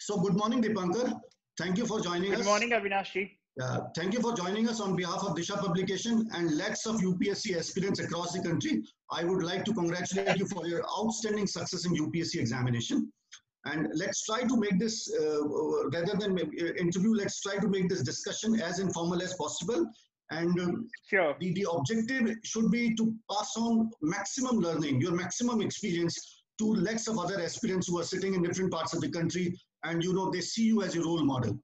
So good morning, Dipankar. Thank you for joining good us. Good morning, Avinash uh, thank you for joining us on behalf of Disha Publication and lakhs of UPSC aspirants across the country. I would like to congratulate you for your outstanding success in UPSC examination. And let's try to make this, uh, rather than interview, let's try to make this discussion as informal as possible. And um, sure. the, the objective should be to pass on maximum learning, your maximum experience to lakhs of other aspirants who are sitting in different parts of the country and you know they see you as your role model.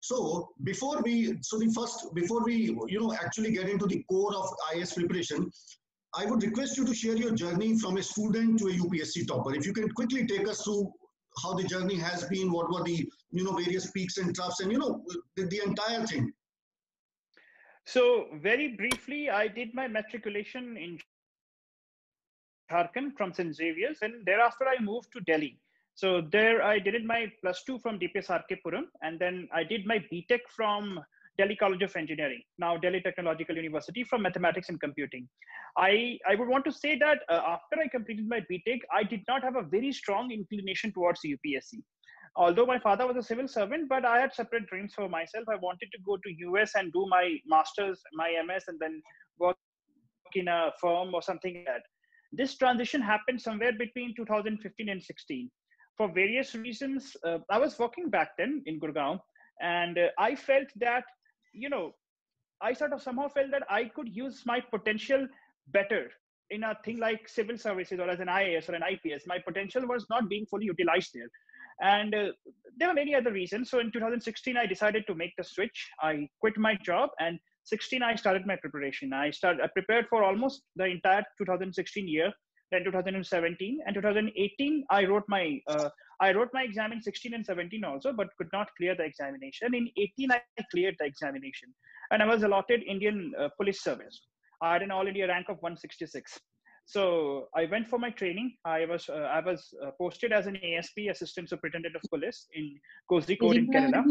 So before we, so the first, before we, you know, actually get into the core of IS preparation, I would request you to share your journey from a student to a UPSC topper. If you can quickly take us through how the journey has been, what were the, you know, various peaks and troughs and, you know, the, the entire thing. So very briefly, I did my matriculation in Jharkhand from St. Xavier's and thereafter I moved to Delhi. So there I did my plus two from DPS RK Puram and then I did my BTech from Delhi College of Engineering, now Delhi Technological University from Mathematics and Computing. I, I would want to say that uh, after I completed my BTech, I did not have a very strong inclination towards UPSC. Although my father was a civil servant, but I had separate dreams for myself. I wanted to go to US and do my master's, my MS, and then work in a firm or something like that. This transition happened somewhere between 2015 and 16 for various reasons, uh, I was working back then in Gurgaon, and uh, I felt that, you know, I sort of somehow felt that I could use my potential better in a thing like civil services or as an IAS or an IPS. My potential was not being fully utilized there. And uh, there were many other reasons. So in 2016, I decided to make the switch. I quit my job and 16, I started my preparation. I started, I prepared for almost the entire 2016 year then 2017 and 2018 i wrote my uh, i wrote my exam in 16 and 17 also but could not clear the examination. In 18 i cleared the examination. And i was allotted indian uh, police service. I had an all india rank of 166 so i went for my training. I was uh, i was uh, posted as an asp assistant superintendent of police in kozhikode in kerala.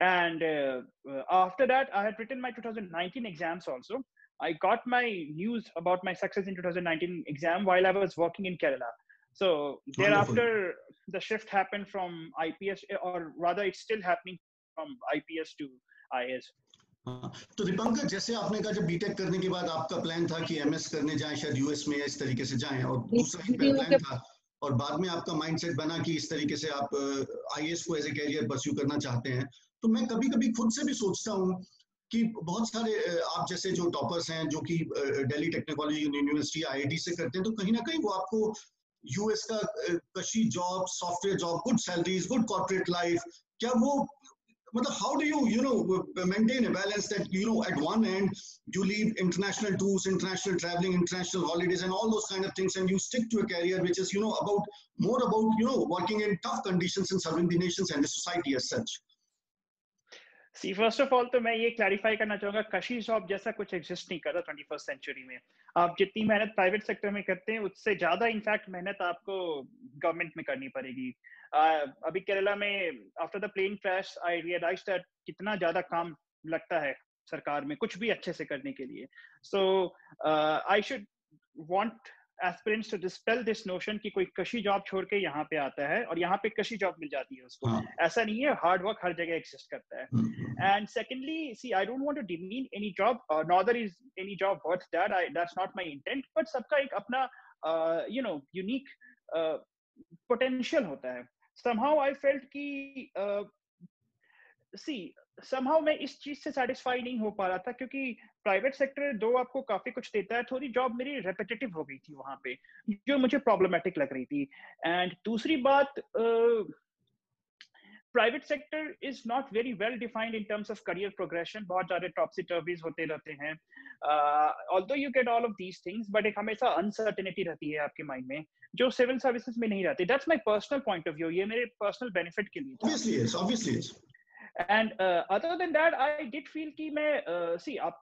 And uh, uh, after that i had written my 2019 exams also I got my news about my success in 2019 exam while I was working in Kerala. So thereafter, the shift happened from IPS, or rather, it's still happening from IPS to IS. तो दीपांकर जैसे आपने कहा जब BTech करने के बाद आपका plan था कि एमएस करने जाएँ शायद यूएस में या इस तरीके से जाएँ और दूसरा ही प्लान था और बाद में आपका माइंडसेट बना कि इस तरीके से आप आईएएस को एज ए कैरियर परस्यू करना चाहते हैं तो मैं कभी कभी खुद से भी सोचता हूँ कि बहुत सारे आप जैसे जो टॉपर्स हैं, जो कि दिल्ली टेक्निकॉलॉजी यूनिवर्सिटी आई से करते हैं तो कहीं ना कहीं वो आपको यूएस का कशी job software job good salaries good corporate life क्या वो मतलब how do you you know maintain balance that you know at one end you leave international tours international travelling international holidays and all those kind of things and you stick to a career which is you know about more about you know working in tough conditions in serving the nations and the society as such see first of all तो मैं ये clarify करना चाहूँगा कशी job जैसा कुछ exist नहीं कर रहा ट्वेंटी फ़र्स्ट सेंचुरी में। आप जितनी मेहनत प्राइवेट सेक्टर में करते हैं उससे ज़्यादा इनफैक्ट मेहनत आपको गवर्नमेंट में करनी पड़ेगी। uh, अभी केरला में after the plane crash I realise that कितना ज़्यादा काम लगता है सरकार में कुछ भी अच्छे से करने के लिए। So I should want aspirants to dispel this notion कि कोई कशी जॉब छोड़ के यहाँ पे आता है और यहाँ पे कशी जॉब मिल जाती है उसको। हाँ. ऐसा नहीं है हार्ड वर्क हर जगह एग्जिस्ट करता है। And secondly see I don't want to demean any job neither is any job worth that I that's not my intent but सबका एक अपना यू नो यूनिक पोटेंशियल होता है। Somehow i felt ki uh, see somehow मैं इस चीज़ से satisfy नहीं हो पा रहा था क्योंकि प्राइवेट सेक्टर दो आपको काफ़ी कुछ देता है। थोड़ी जॉब मेरी रेपिटेटिव हो गई थी वहाँ पे, जो मुझे प्रॉब्लमेटिक लग रही थी। एंड दूसरी बात private sector is not very well defined in terms of career progression बहुत सारे टॉपसी टर्बीज होते रहते हैं। Although you get all of these things but एक हमेशा अनसर्टेनिटी रहती है आपके माइंड में, जो सिविल सर्विसेज़ में नहीं रहती। That's my personal point of view ये मेरे पर्सनल बेनिफिट के लिए obviously is, obviously is. and uh, other than that i did feel ki main, uh, see up,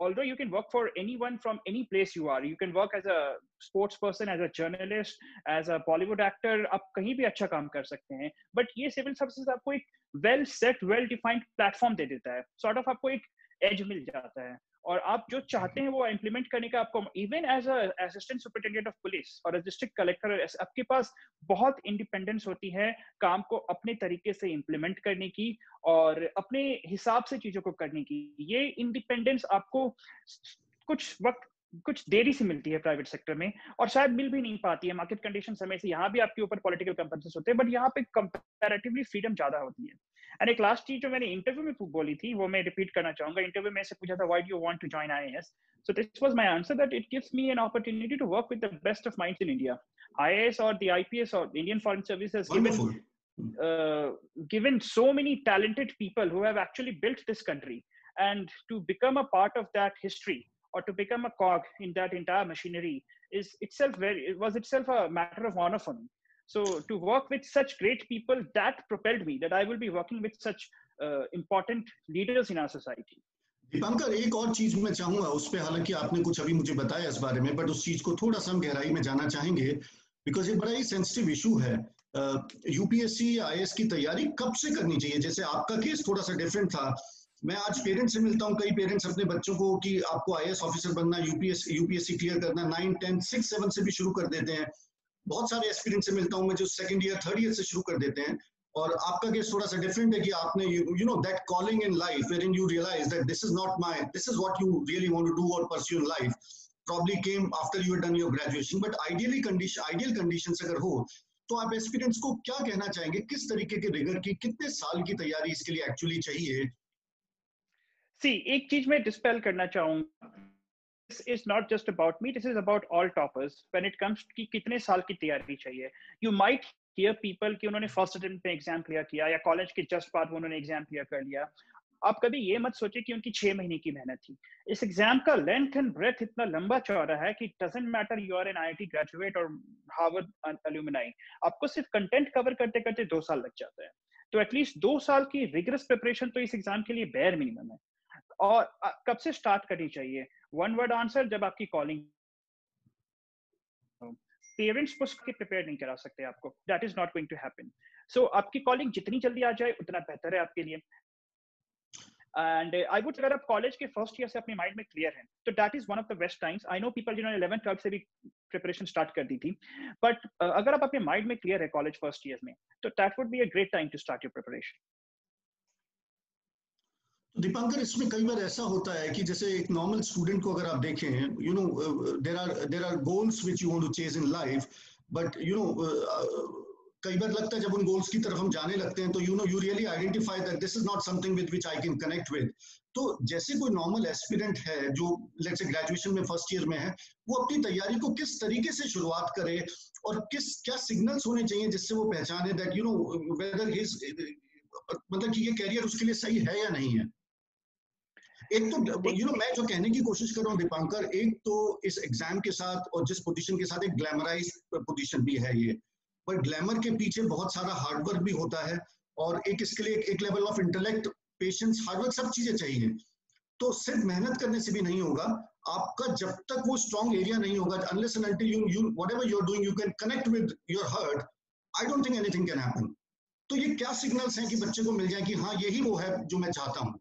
although you can work for anyone from any place you are you can work as a sports person as a journalist as a bollywood actor आप कहीं भी अच्छा काम कर सकते हैं but ये civil services आपको एक well set well defined platform दे देता है सॉर्ट ऑफ आपको एक एज मिल जाता है और आप जो चाहते हैं वो इम्प्लीमेंट करने का आपको even as assistant superintendent of police और डिस्ट्रिक्ट कलेक्टर आपके पास बहुत इंडिपेंडेंस होती है काम को अपने तरीके से इम्प्लीमेंट करने की और अपने हिसाब से चीज़ों को करने की। ये इंडिपेंडेंस आपको कुछ वक्त कुछ देरी से मिलती है प्राइवेट सेक्टर में और शायद मिल भी नहीं पाती है। मार्केट कंडीशन समय से यहाँ भी आपके ऊपर पॉलिटिकल कंपनसेस होते हैं बट यहाँ पे कंपेरेटिवली फ्रीडम ज़्यादा होती है। एंड एक लास्ट चीज़ जो मैंने इंटरव्यू में बोली थी वो मैं रिपीट करना चाहूँगा। इंटरव्यू में से पूछा था why'd you want to join I S so this was my answer that it gives me an opportunity to work with best of mind in India I S और दी आई पी एस और Indian foreign service given so many talented people who built this country and to become a part of that history or to become a cog in that entire machinery is itself very it was itself a matter of honor for me so to work with such great people that propelled me that i will be working with such uh, important leaders in our society Deepankar एक और चीज़ मैं चाहूँगा उस पर हालाँकि आपने कुछ अभी मुझे बताया इस बारे में बट उस चीज़ को थोड़ा सा हम गहराई में जाना चाहेंगे बिकॉज़ ये बड़ा ही सेंसिटिव इशू है यूपीएससी या आई की तैयारी कब से करनी चाहिए जैसे आपका केस थोड़ा सा डिफरेंट था मैं आज पेरेंट्स से मिलता हूँ। कई पेरेंट्स अपने बच्चों को कि आपको आई ऑफिसर बनना यूपीएस यूपीएससी क्लियर करना नाइन टेंथ सिक्स सेवन से भी शुरू कर देते हैं। बहुत सारे एक्सपीरियंस से मिलता हूँ मैं जो सेकंड ईयर थर्ड ईयर से शुरू कर देते हैं। और आपका केस थोड़ा सा डिफरेंट है कि आपने you know that calling in life wherein you realise that this is not my this is what you really want to do और pursue in life came after you had done your graduation, but ideally condition ideal conditions अगर हो तो आप experience को क्या कहना चाहेंगे? किस तरीके के रिगर की, कितने साल की तैयारी इसके लिए एक्चुअली चाहिए? सी एक चीज़ मैं डिस्पेल करना चाहूँगा। This is not just about me, this is about all toppers. When it comes कि कितने साल की तैयारी चाहिए। You might hear people कि उन्होंने फ़र्स्ट अटेम्प्ट में एग्ज़ाम क्लियर किया, या कॉलेज के जस्ट बाद उन्होंने एग्ज़ाम क्लियर कर लिया। आप कभी ये मत सोचे कि उनकी छह महीने की मेहनत थी। इस एग्ज़ाम का लेंथ एंड ब्रेथ इतना लंबा चौड़ा है कि doesn't matter you are an IIT graduate और हार्वर्ड एल्यूमिनाई आपको सिर्फ़ कंटेंट कवर करते करते दो साल लग जाते हैं। तो एटलीस्ट दो साल की रिगरस प्रिपरेशन तो इस एग्ज़ाम के लिए बेयर मिनिमम है। और कब से स्टार्ट करनी चाहिए? वन वर्ड आंसर जब आपकी कॉलिंग पेरेंट्स को उसके प्रिपेयर नहीं करा सकते आपको। That is not going to happen so आपकी कॉलिंग जितनी जल्दी आ जाए उतना बेहतर है आपके लिए। एंड आई वुड अगर आप कॉलेज के फ़र्स्ट ईयर से अपने माइंड में क्लियर है तो that is one of the best times I know people जिन्होंने इलेवन ट्वेल्थ से भी प्रिपरेशन स्टार्ट कर दी थी। बट uh, अगर आप अपने माइंड में क्लियर है कॉलेज फ़र्स्ट ईयर में तो that would be a great time to start your preparation Deepankar, इसमें कई बार ऐसा होता है कि जैसे एक नॉर्मल स्टूडेंट को अगर आप देखें you know there are there are goals which you to chase in life but you know कई बार लगता है जब उन गोल्स की तरफ़ हम जाने लगते हैं तो you know you really identify that this is not something with which I can connect with तो जैसे कोई नॉर्मल एस्पिरेंट है, जो लेट्स ग्रेजुएशन में फ़र्स्ट ईयर में है, वो अपनी तैयारी को किस तरीके से शुरुआत करे और किस, क्या सिग्नल्स होने चाहिए जिससे वो पहचाने that you know whether his मतलब कि ये कैरियर उसके लिए सही है या नहीं है। एक तो यू नो मैं जो कहने की कोशिश कर रहा हूँ दीपांकर एक तो इस एग्ज़ाम के साथ और जिस पोजीशन के साथ एक ग्लैमराइज पोजीशन भी है ये। पर ग्लैमर के पीछे बहुत सारा हार्डवर्क भी होता है और एक इसके लिए एक, एक level of intellect patience hard work सब चीज़ें चाहिए। तो सिर्फ़ मेहनत करने से भी नहीं होगा। आपका जब तक वो स्ट्रॉन्ग एरिया नहीं होगा unless and until you you whatever you are doing you can connect with your heart I don't think anything can happen तो ये क्या सिग्नल्स हैं कि बच्चे को मिल जाए कि हाँ यही वो है जो मैं चाहता हूँ?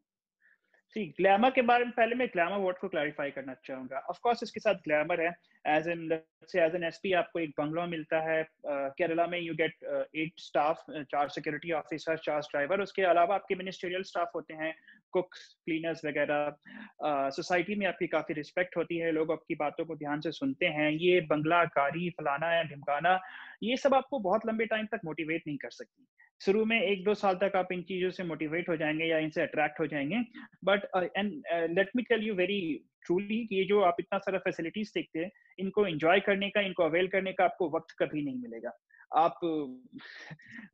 ग्लैमर के बारे में पहले मैं ग्लैमर वर्ड को क्लैरिफाई करना चाहूँगा. ऑफ़ कोर्स इसके साथ ग्लैमर है. एज एन से एज एन एसपी आपको एक बंगला मिलता है केरला में यू गेट एट स्टाफ चार सिक्योरिटी ऑफिसर चार ड्राइवर उसके अलावा आपके मिनिस्ट्रियल स्टाफ होते हैं कुक्स क्लीनर्स वगैरह सोसाइटी में आपकी काफ़ी रिस्पेक्ट होती है, लोग आपकी बातों को ध्यान से सुनते हैं, ये बंगला कारी, फलाना या ढिमकाना, ये सब आपको बहुत लंबे टाइम तक मोटिवेट नहीं कर सकती। शुरू में एक दो साल तक आप इन चीज़ों से मोटिवेट हो जाएँगे या इनसे अट्रैक्ट हो जाएँगे but and let me tell you very truly कि ये जो आप इतना सारा फैसिलिटीज़ देखते हैं इनको एंजॉय करने का इनको अवेल करने का आपको वक्त कभी नहीं मिलेगा। आप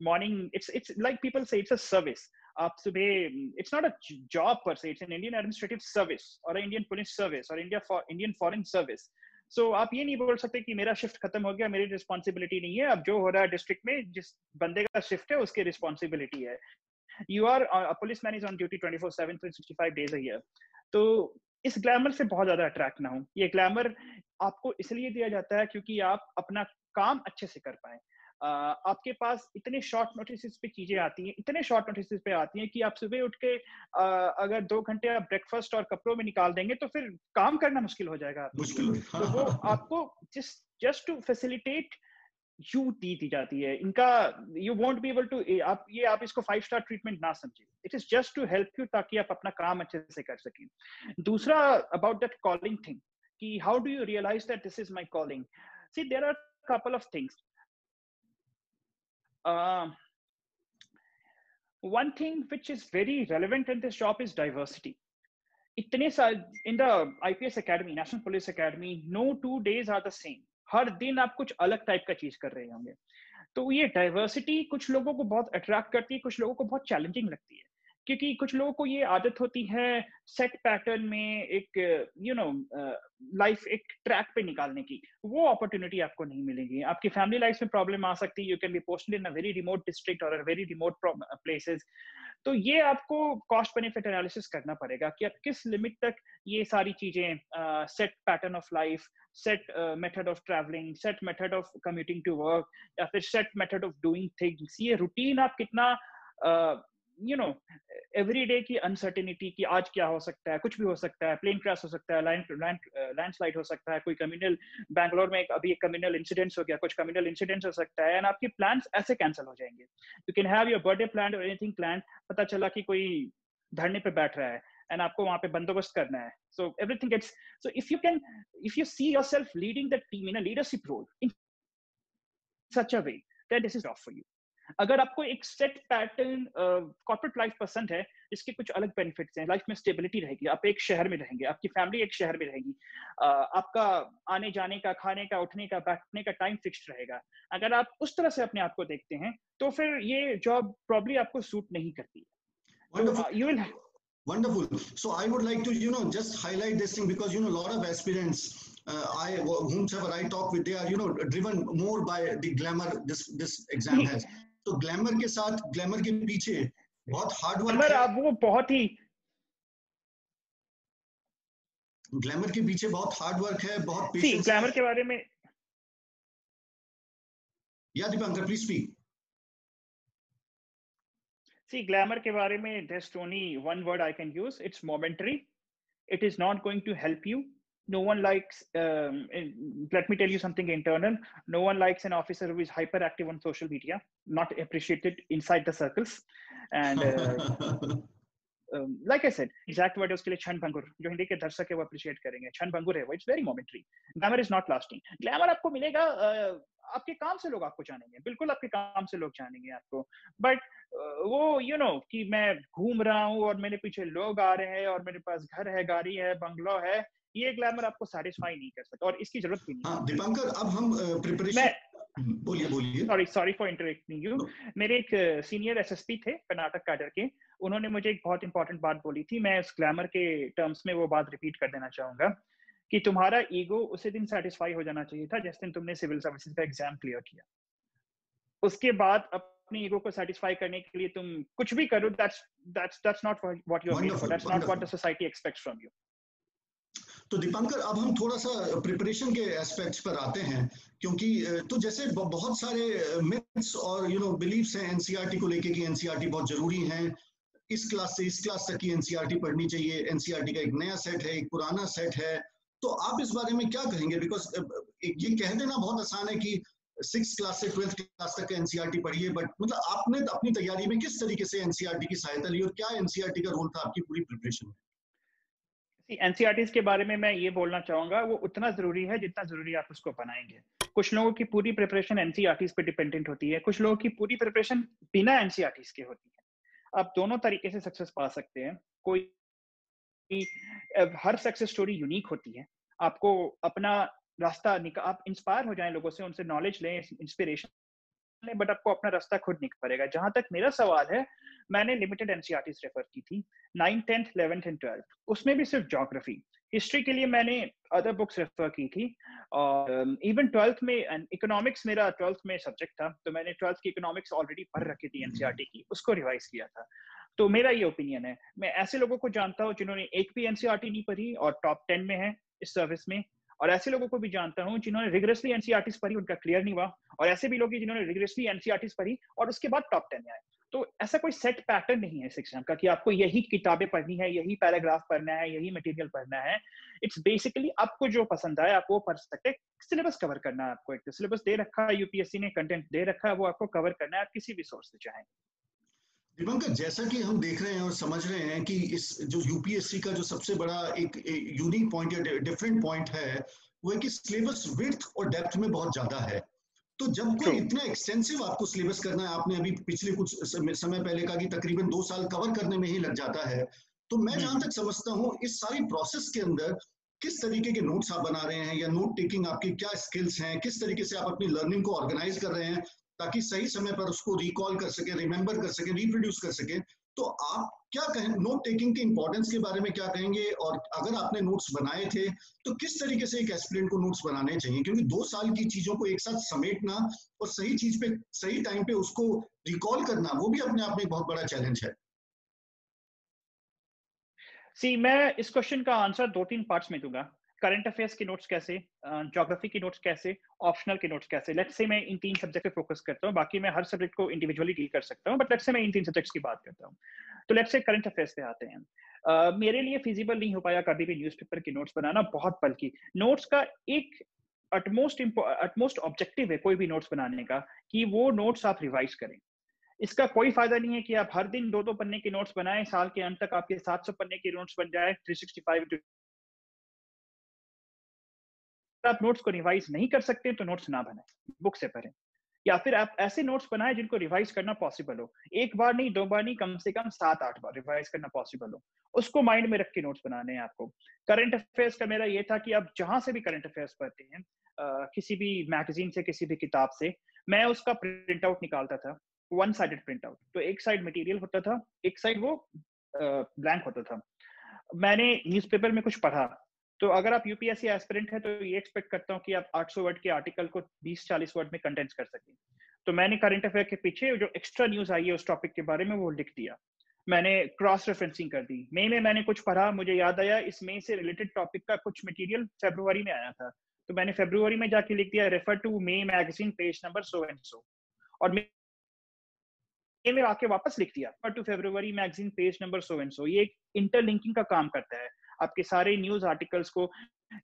morning it's it's like people से इट्स अ सर्विस आप सुबह it's not a job per se it's an Indian administrative service और इंडियन पुलिस सर्विस और India Indian foreign service so so, आप ये नहीं बोल सकते कि मेरा शिफ्ट खत्म हो गया मेरी रिस्पॉन्सिबिलिटी नहीं है। अब जो हो रहा है डिस्ट्रिक्ट में जिस बंदे का शिफ्ट है उसकी रिस्पॉन्सिबिलिटी है। You are policeman is on duty twenty four seven three sixty five days a year तो इस ग्लैमर से बहुत ज़्यादा अट्रैक्ट ना हो। ये ग्लैमर आपको इसलिए दिया जाता है क्योंकि आप अपना काम अच्छे से कर पाए। आपके पास इतने शॉर्ट नोटिस पे चीज़ें आती हैं इतने शॉर्ट नोटिस पे आती हैं कि आप सुबह उठ के अगर दो घंटे आप ब्रेकफास्ट और कपड़ों में निकाल देंगे तो फिर काम करना मुश्किल हो जाएगा मुश्किल तो वो आपको just just to facilitate you दी दी जाती है। इनका you won't be able to आप ये आप इसको फाइव स्टार ट्रीटमेंट ना समझे it is just to help you ताकि आप अपना काम अच्छे से कर सकें। दूसरा अबाउट दैट कॉलिंग थिंग कि how do you realise that this is my calling see there are of things. Uh, one thing which is very relevant in this job is diversity. इतने साल in the IPS academy national police academy no two days are the same हर दिन आप कुछ अलग type का चीज़ कर रहे होंगे। तो ये डाइवर्सिटी कुछ लोगों को बहुत अट्रैक्ट करती है, कुछ लोगों को बहुत चैलेंजिंग लगती है। क्योंकि कुछ लोगों को ये आदत होती है सेट पैटर्न में एक यू नो लाइफ एक ट्रैक पे निकालने की। वो अपॉर्चुनिटी आपको नहीं मिलेगी। आपकी फैमिली लाइफ में प्रॉब्लम आ सकती है। You can be posted in a very remote district और वेरी रिमोट प्लेसेस तो ये आपको कॉस्ट बेनिफिट एनालिसिस करना पड़ेगा कि आप किस लिमिट तक ये सारी चीज़ें set pattern of life set method of travelling set method of commuting to work या फिर set method of doing things ये रूटीन आप कितना uh, you know every day की अनसर्टेनिटी की आज क्या हो सकता है, कुछ भी हो सकता है प्लेन क्रैश हो सकता है लैंड लैंड स्लाइड हो सकता है, कोई कम्युनल बैंगलोर में अभी एक कम्युनल इंसिडेंट्स हो गया, कुछ कम्युनल इंसिडेंट्स हो सकता है एंड आपके प्लान ऐसे कैंसिल हो जाएँगे। You can have your birthday plan और एनीथिंग प्लान पता चला कि कोई धरने पे बैठ रहा है एंड आपको वहाँ पे बंदोबस्त करना है। So everything gets so if you can if you see yourself leading the team in a leadership role in such a way that this is off for you. अगर आपको एक सेट पैटर्न कॉर्पोरेट लाइफ पसंद है इसके कुछ अलग benefits हैं life में स्टेबिलिटी रहेगी आप एक शहर में रहेंगे आपकी फैमिली एक शहर में रहेगी uh, आपका आने जाने का खाने का उठने का बैठने का टाइम फिक्स रहेगा अगर आप उस तरह से अपने आप को देखते हैं तो फिर ये जॉब प्रॉब्ली आपको सूट नहीं करती you will Wonderful. So I would like to, you know, just highlight this thing because, you know, a lot of aspirants, uh, I, whomsoever I talk with, they are, you know, driven more by the glamour this this exam has. तो glamour के साथ glamour के पीछे बहुत hard work है। अब वो बहुत ही ग्लैमर के पीछे बहुत हार्ड वर्क है बहुत ग्लैमर के बारे में या Deepankar please speak see glamour के बारे में just only one word I can use it's momentary it is not going to help you no one likes um, let me tell you something internal no one likes an officer who is hyperactive on social media not appreciated inside the circles and uh, um, like I said, exact word उसके लिए क्षण भंगुर जो हिंदी के दर्शक है वो appreciate करेंगे क्षण भंगुर है वो it's very momentary glamour is not lasting glamour आपको मिलेगा uh, आपके काम से लोग आपको जानेंगे बिल्कुल आपके काम से लोग जानेंगे आपको बट uh, वो यू you नो know, कि मैं घूम रहा हूँ और मेरे पीछे लोग आ रहे हैं और मेरे पास घर है गाड़ी है बंगलो है ये ग्लैमर आपको सेटिस्फाई नहीं कर सकता और इसकी ज़रूरत भी नहीं। हाँ, दीपांकर अब हम प्रिपरेशन हम्म, बोलिए बोलिए। Sorry sorry for interacting you मेरे एक सीनियर एसएसपी थे कर्नाटक कैडर के। उन्होंने मुझे एक बहुत इंपॉर्टेंट बात बोली थी। मैं उस ग्लैमर के टर्म्स में वो बात रिपीट कर देना चाहूँगा कि तुम्हारा ईगो उसी दिन सेटिस्फाई हो जाना चाहिए था जिस दिन तुमने सिविल सर्विसेज़ का एग्ज़ाम क्लियर किया। उसके बाद अपने ईगो को सेटिस्फाई करने के लिए तुम कुछ भी करो that's that's that's not what you are that's not what the society expects from you तो दीपांकर, अब हम थोड़ा सा प्रिपरेशन के एस्पेक्ट्स पर आते हैं, क्योंकि तो जैसे बहुत सारे मिथ्स और यू नो बिलीव्स हैं एनसीईआरटी को लेके कि एनसीईआरटी बहुत ज़रूरी है। इस क्लास से, इस क्लास तक की एनसीईआरटी पढ़नी चाहिए। एनसीईआरटी का एक नया सेट है, एक पुराना सेट है। तो आप इस बारे में क्या कहेंगे? बिकॉज़ ये कह देना बहुत आसान है कि सिक्स क्लास से ट्वेल्थ क्लास तक एनसीईआरटी पढ़िए बट मतलब आपने अपनी तैयारी में किस तरीके से एनसीईआरटी की सहायता ली और क्या एनसीईआरटी का रोल था आपकी पूरी प्रिपरेशन में? एनसीआरटीज के बारे में मैं ये बोलना चाहूँगा, वो उतना ज़रूरी है जितना ज़रूरी आप उसको बनाएँगे। कुछ लोगों की पूरी प्रिपरेशन एनसीआरटीज पे डिपेंडेंट होती है, कुछ लोगों की पूरी प्रिपरेशन बिना एनसीआरटीज के होती है। आप दोनों तरीके से सक्सेस पा सकते हैं। कोई हर सक्सेस स्टोरी यूनिक होती है। आपको अपना रास्ता आप इंस्पायर हो जाए लोगों से, उनसे नॉलेज लें इंस्पिरेशन लें बट आपको अपना रास्ता खुद निकल पड़ेगा। जहाँ तक मेरा सवाल है मैंने लिमिटेड एनसीआर रेफर की थी nine tenth eleventh and twelfth उसमें भी सिर्फ़ जोग्राफी हिस्ट्री के लिए मैंने अदर बुक्स रेफर की थी और इवन um, ट्वेल्थ में इकोनॉमिक्स मेरा ट्वेल्थ में सब्जेक्ट था तो मैंने ट्वेल्थ की इकोनॉमिक्स ऑलरेडी पढ़ रखी थी एनसीआर की। उसको रिवाइज किया था। तो मेरा ये ओपिनियन है। मैं ऐसे लोगों को जानता हूँ जिन्होंने एक भी एनसीआर नहीं पढ़ी और टॉप टेन में है इस सर्विस में। और ऐसे लोगों को भी जानता हूँ जिन्होंने रिगरसली एनसीआरटीज पढ़ी, उनका क्लियर नहीं हुआ। और ऐसे भी लोग जिन्होंने रिगरसली एनसीआरटीज पढ़ी और उसके बाद टॉप टेन आए। तो ऐसा कोई सेट पैटर्न नहीं है शिक्षा का कि आपको यही किताबें पढ़नी है, यही पैराग्राफ पढ़ना है, यही मटेरियल पढ़ना है। इट्स बेसिकली आपको जो पसंद आए आप वो पढ़ सकते हैं। सिलेबस कवर करना है आपको एक सिलेबस दे रखा है यूपीएससी ने कंटेंट दे रखा है, वो आपको कवर करना है, आप किसी भी सोर्स से चाहें। दिवंकर जैसा कि हम देख रहे हैं और समझ रहे हैं कि इस जो यूपीएससी का जो सबसे बड़ा एक यूनिक पॉइंट या डिफरेंट पॉइंट है वो है कि सिलेबस विड्थ और डेप्थ में बहुत ज़्यादा है। तो जब कोई इतना एक्सटेंसिव आपको सिलेबस करना है आपने अभी पिछले कुछ समय पहले कहा कि तकरीबन दो साल कवर करने में ही लग जाता है तो मैं जहाँ तक समझता हूँ इस सारी प्रोसेस के अंदर किस तरीके के नोट्स आप बना रहे हैं या नोट टेकिंग आपकी क्या स्किल्स हैं किस तरीके से आप अपनी लर्निंग को ऑर्गेनाइज कर रहे हैं ताकि सही समय पर उसको रिकॉल कर सके रिमेंबर कर सके रिप्रोड्यूस कर सके। तो आप क्या कहें नोट टेकिंग के इंपॉर्टेंस के बारे में क्या कहेंगे? और अगर आपने नोट्स बनाए थे तो किस तरीके से एक एस्पिरेंट को नोट्स बनाने चाहिए? क्योंकि दो साल की चीज़ों को एक साथ समेटना और सही चीज़ पे, सही टाइम पे उसको रिकॉल करना, वो भी अपने आप में एक बहुत बड़ा चैलेंज है। सी मैं इस क्वेश्चन का आंसर दो तीन पार्ट्स में दूँगा। करंट अफेयर्स के नोट्स कैसे जोग्राफी के नोट्स कैसे ऑप्शनल के नोट्स कैसे? लेट्स से मैं इन तीन सब्जेक्ट पे फोकस करता हूँ बाकी मैं हर सब्जेक्ट को इंडिविजुअली डील कर सकता हूँ बट लेट्स से मैं इन तीन सब्जेक्ट्स की बात करता हूँ। तो लेट्स से करंट अफेयर्स पे आते हैं। uh, मेरे लिए फिजिबल नहीं हो पाया कभी भी न्यूज़पेपर के नोट्स बनाना बहुत बल्कि नोट्स का एक अटमोस्ट अटमोस्ट ऑब्जेक्टिव है कोई भी नोट्स बनाने का कि वो नोट्स आप रिवाइज करें। इसका कोई फ़ायदा नहीं है कि आप हर दिन दो दो पन्ने के नोट्स बनाएँ साल के अंत तक आपके 700 पन्ने के नोट्स बन जाए 365 आप नोट्स को रिवाइज नहीं कर सकते तो नोट्स ना बनाए बुक से पढ़ें। या फिर आप ऐसे नोट्स बनाए जिनको रिवाइज करना पॉसिबल हो। एक बार नहीं दो बार नहीं कम से कम सात आठ बार रिवाइज करना पॉसिबल हो। उसको माइंड में रख के नोट्स बनाने हैं आपको। करंट अफेयर्स का मेरा ये था कि आप जहाँ से भी करंट अफेयर्स पढ़ते हैं आ, किसी भी मैगजीन से किसी भी किताब से मैं उसका प्रिंट आउट निकालता था वन साइडेड प्रिंट आउट तो एक साइड मटेरियल होता था एक साइड वो ब्लैंक होता था। मैंने न्यूज़पेपर में कुछ पढ़ा तो अगर आप यूपीएससी एस्पिरेंट है तो ये एक्सपेक्ट करता हूँ कि आप 800 वर्ड के आर्टिकल को 20-40 वर्ड में कंटेंस कर सकें। तो मैंने करंट अफेयर के पीछे जो एक्स्ट्रा न्यूज़ आई है उस टॉपिक के बारे में वो लिख दिया। मैंने क्रॉस रेफरेंसिंग कर दी। मई में मैंने कुछ पढ़ा, मुझे याद आया, इस मई से रिलेटेड टॉपिक का कुछ मटेरियल फेब्रुवरी में आया था। तो मैंने फेब्रुवरी में जाके लिख दिया refer to May magazine page number so and so और में आके वापस लिख दिया refer to February magazine page number so and so ये एक इंटरलिंकिंग का काम करता है। आपके सारे न्यूज़ आर्टिकल्स को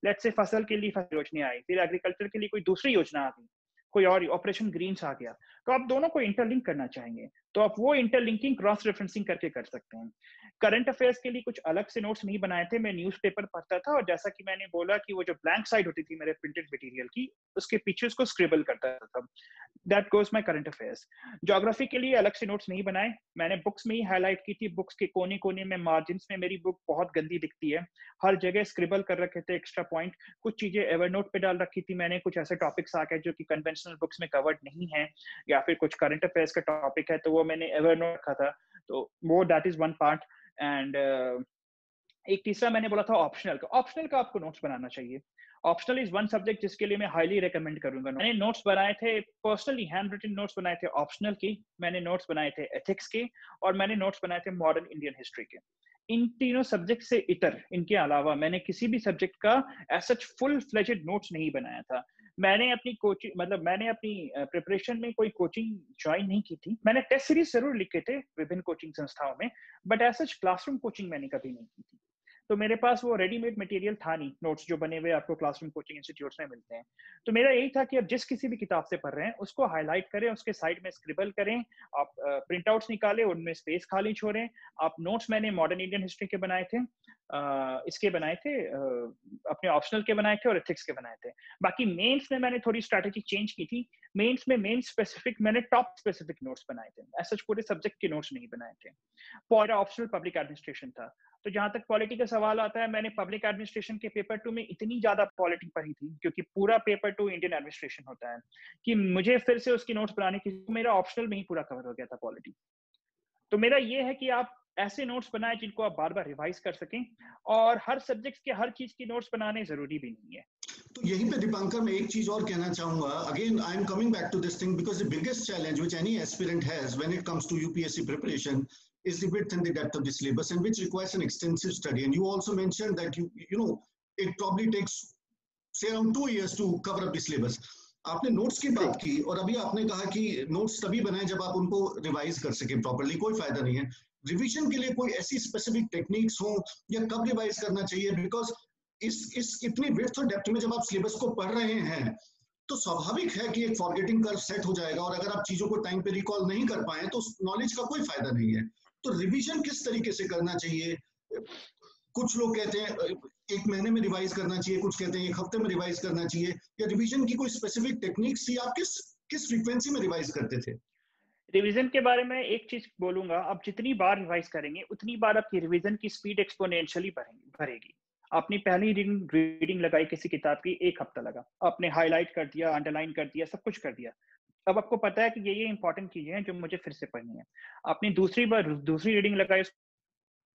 लेट से फ़सल के लिए फ़सल योजना आई, फिर एग्रीकल्चर के लिए कोई दूसरी योजना आ गई, कोई और ऑपरेशन ग्रीन्स आ गया तो आप दोनों को इंटरलिंक करना चाहेंगे। तो आप वो इंटरलिंकिंग क्रॉस रेफरेंसिंग करके कर सकते हैं। करंट अफेयर्स के लिए कुछ अलग से नोट्स नहीं बनाए थे, मैं न्यूज़पेपर पढ़ता था और जैसा कि मैंने बोला कि वो जो ब्लैंक साइड होती थी मेरे प्रिंटेड मटेरियल की, उसके पीछे उसको स्क्रिबल करता था। That goes my current affairs geography के लिए अलग से नोट्स नहीं बनाए। मैंने बुक्स में ही हाईलाइट की थी। बुक्स के कोने कोने में मार्जिन में मेरी बुक बहुत गंदी दिखती है। हर जगह स्क्रिबल कर रखे थे एक्स्ट्रा पॉइंट कुछ चीज़ें एवर नोट पे डाल रखी थी मैंने। कुछ ऐसे टॉपिक्स आ गए जो कि कन्वेंशनल बुक्स में कवर्ड नहीं है, या फिर कुछ करंट अफेयर्स का टॉपिक है तो वो मैंने एवर नोट रखा था। तो वो that is one part and एक तीसरा मैंने बोला था ऑप्शनल का। ऑप्शनल का आपको नोट्स बनाना चाहिए। ऑप्शनल इज़ वन सब्जेक्ट जिसके लिए मैं हाईली रिकमेंड करूँगा। मैंने नोट्स बनाए थे पर्सनली हैंड रिटन नोट्स बनाए थे ऑप्शनल की। मैंने नोट्स बनाए थे एथिक्स के और मैंने नोट्स बनाए थे मॉडर्न इंडियन हिस्ट्री के। इन तीनों सब्जेक्ट से इतर, इनके अलावा मैंने किसी भी सब्जेक्ट का as such full fledged notes नहीं बनाया था। मैंने अपनी कोचिंग मतलब मैंने अपनी प्रिपरेशन में कोई कोचिंग ज्वाइन नहीं की थी। मैंने टेस्ट सीरीज़ ज़रूर लिखे थे विभिन्न कोचिंग संस्थाओं में but as such classroom coaching मैंने कभी नहीं की थी। तो मेरे पास वो रेडीमेड मटेरियल था नहीं नोट्स जो बने हुए आपको क्लासरूम कोचिंग इंस्टीट्यूट में मिलते हैं। तो मेरा यही था कि आप जिस किसी भी किताब से पढ़ रहे हैं, उसको हाईलाइट करें, उसके साइड में स्क्रिबल करें, आप प्रिंट आउट्स निकालें, उनमें स्पेस खाली छोड़ें। आप नोट्स मैंने मॉडर्न इंडियन हिस्ट्री के बनाए थे। इसके बनाए थे अपने ऑप्शनल के बनाए थे और एथिक्स के बनाए थे। बाकी मेंस में मैंने थोड़ी स्ट्रैटेजी चेंज की थी। मेंस में मेन स्पेसिफिक मैंने टॉप स्पेसिफिक नोट्स बनाए थे। ऐसा पूरे सब्जेक्ट के नोट्स नहीं बनाए थे। पॉइंट ऑप्शनल पब्लिक एडमिनिस्ट्रेशन था। तो जहाँ तक पॉलिटी का सवाल आता है, मैंने पब्लिक एडमिनिस्ट्रेशन के पेपर टू में इतनी ज़्यादा पॉलिटी पढ़ी थी, क्योंकि पूरा पेपर टू इंडियन एडमिनिस्ट्रेशन होता है, कि मुझे फिर से उसकी नोट्स बनाने की मेरा ऑप्शनल में ही पूरा कवर हो गया था पॉलिटी तो मेरा ये है कि आप ऐसे नोट्स बनाए जिनको आप बार बार रिवाइज कर सकें और हर सब्जेक्ट के हर चीज़ की नोट्स बनाने ज़रूरी भी नहीं है। तो यहीं पे दीपांकर, मैं एक चीज़ और कहना चाहूँगा। Again I am coming back to this thing because the biggest challenge which any aspirant has when it comes to UPSC preparation is the width and the depth of the syllabus, and which requires an extensive study. And you also mentioned that you you know, it probably takes, say, around two years to cover up the syllabus. आपने notes की बात की और अभी आपने कहा कि notes तभी बनाए जब आप उनको रिवाइज कर सके प्रॉपरली कोई फ़ायदा नहीं है। रिवीजन के लिए कोई ऐसी स्पेसिफिक टेक्निक्स हो या कब रिवाइज करना चाहिए? बिकॉज़ इस इस इतनी विड्थ और डेप्थ में जब आप सिलेबस को पढ़ रहे हैं तो स्वाभाविक है कि एक फॉरगेटिंग कर्व सेट हो जाएगा और अगर आप चीज़ों को टाइम पे रिकॉल नहीं कर पाए तो नॉलेज का कोई फ़ायदा नहीं है। तो रिवीजन किस तरीके से करना चाहिए? कुछ लोग कहते हैं एक महीने में रिवाइज करना चाहिए, कुछ कहते हैं, एक हफ़्ते में रिवाइज करना चाहिए। या रिवीजन की कोई स्पेसिफिक टेक्निक्स आप किस किस फ्रीक्वेंसी में रिवाइज करते थे? रिवीजन के बारे में एक चीज़ बोलूँगा, आप जितनी बार रिवाइज करेंगे, उतनी बार आपकी रिवीजन की स्पीड एक्सपोनेंशियली बढ़ेगी आपने पहली रीडिंग रीडिंग लगाई किसी किताब की, एक हफ़्ता लगा। आपने हाईलाइट कर दिया अंडरलाइन कर दिया, सब कुछ कर दिया। अब आपको पता है कि ये ये इंपॉर्टेंट चीज़ें हैं जो मुझे फिर से पढ़नी है। आपने दूसरी बार, दूसरी रीडिंग लगाई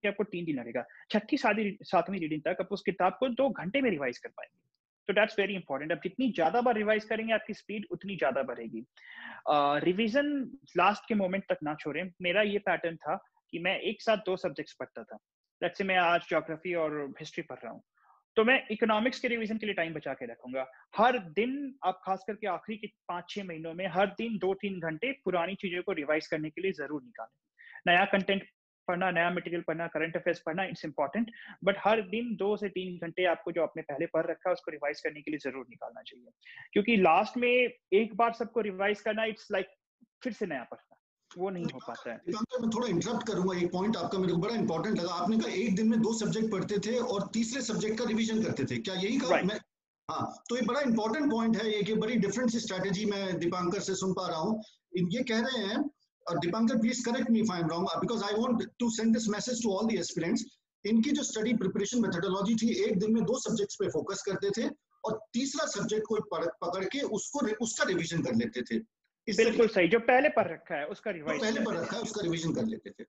आपको तीन दिन लगेगा। छठी, सातवीं सातवीं रीडिंग तक आप उस किताब को दो घंटे में रिवाइज कर पाएँगे। तो डेट्स वेरी इंपॉर्टेंट अब जितनी ज़्यादा बार रिवाइज करेंगे, आपकी स्पीड उतनी ज़्यादा बढ़ेगी। रिवीजन लास्ट के मोमेंट तक ना छोड़े। मेरा ये पैटर्न था कि मैं एक साथ दो सब्जेक्ट्स पढ़ता था। लेट्स से मैं आज जोग्राफी और हिस्ट्री पढ़ रहा हूँ। तो मैं इकोनॉमिक्स के रिवीजन के लिए टाइम बचा के रखूँगा। हर दिन आप खास करके आखिरी के पाँच छह महीनों में हर दिन दो तीन घंटे पुरानी चीज़ों को रिवाइज करने के लिए ज़रूर निकालें। नया कंटेंट पढ़ना नया मटेरियल पढ़ना करंट अफेयर्स पढ़ना इट्स इंपॉर्टेंट बट हर दिन दो से तीन घंटे आपको जो आपने पहले पढ़ रखा है उसको रिवाइज करने के लिए ज़रूर निकालना चाहिए। क्योंकि लास्ट में एक बार सबको रिवाइज करना इट्स लाइक like, फिर से नया पढ़ना। वो नहीं हो पाता है। मैं थोड़ा इंटरप्ट करूँगा एक पॉइंट आपका मेरे को बड़ा इंपॉर्टेंट लगा। आपने कहा एक दिन में दो सब्जेक्ट पढ़ते थे और तीसरे सब्जेक्ट का रिवीजन करते थे। क्या यही कहा? Right. मैं हाँ तो ये बड़ा इंपॉर्टेंट पॉइंट है ये कि बड़ी डिफरेंट स्ट्रेटेजी मैं दीपांकर से सुन पा रहा हूँ। ये कह रहे हैं uh, Dipankar, please correct me if I'm wrong, because I want to send this message to all the aspirants. इनकी जो स्टडी प्रिपरेशन मेथोडोलॉजी थी एक दिन में दो सब्जेक्ट्स पे फोकस करते थे और तीसरा सब्जेक्ट कोई पकड़ के उसको उसका रिवीजन कर लेते थे। बिल्कुल सही जो पहले पढ़ रखा है उसका रिवाइज पहले पढ़ रखा है उसका रिवीजन कर लेते थे।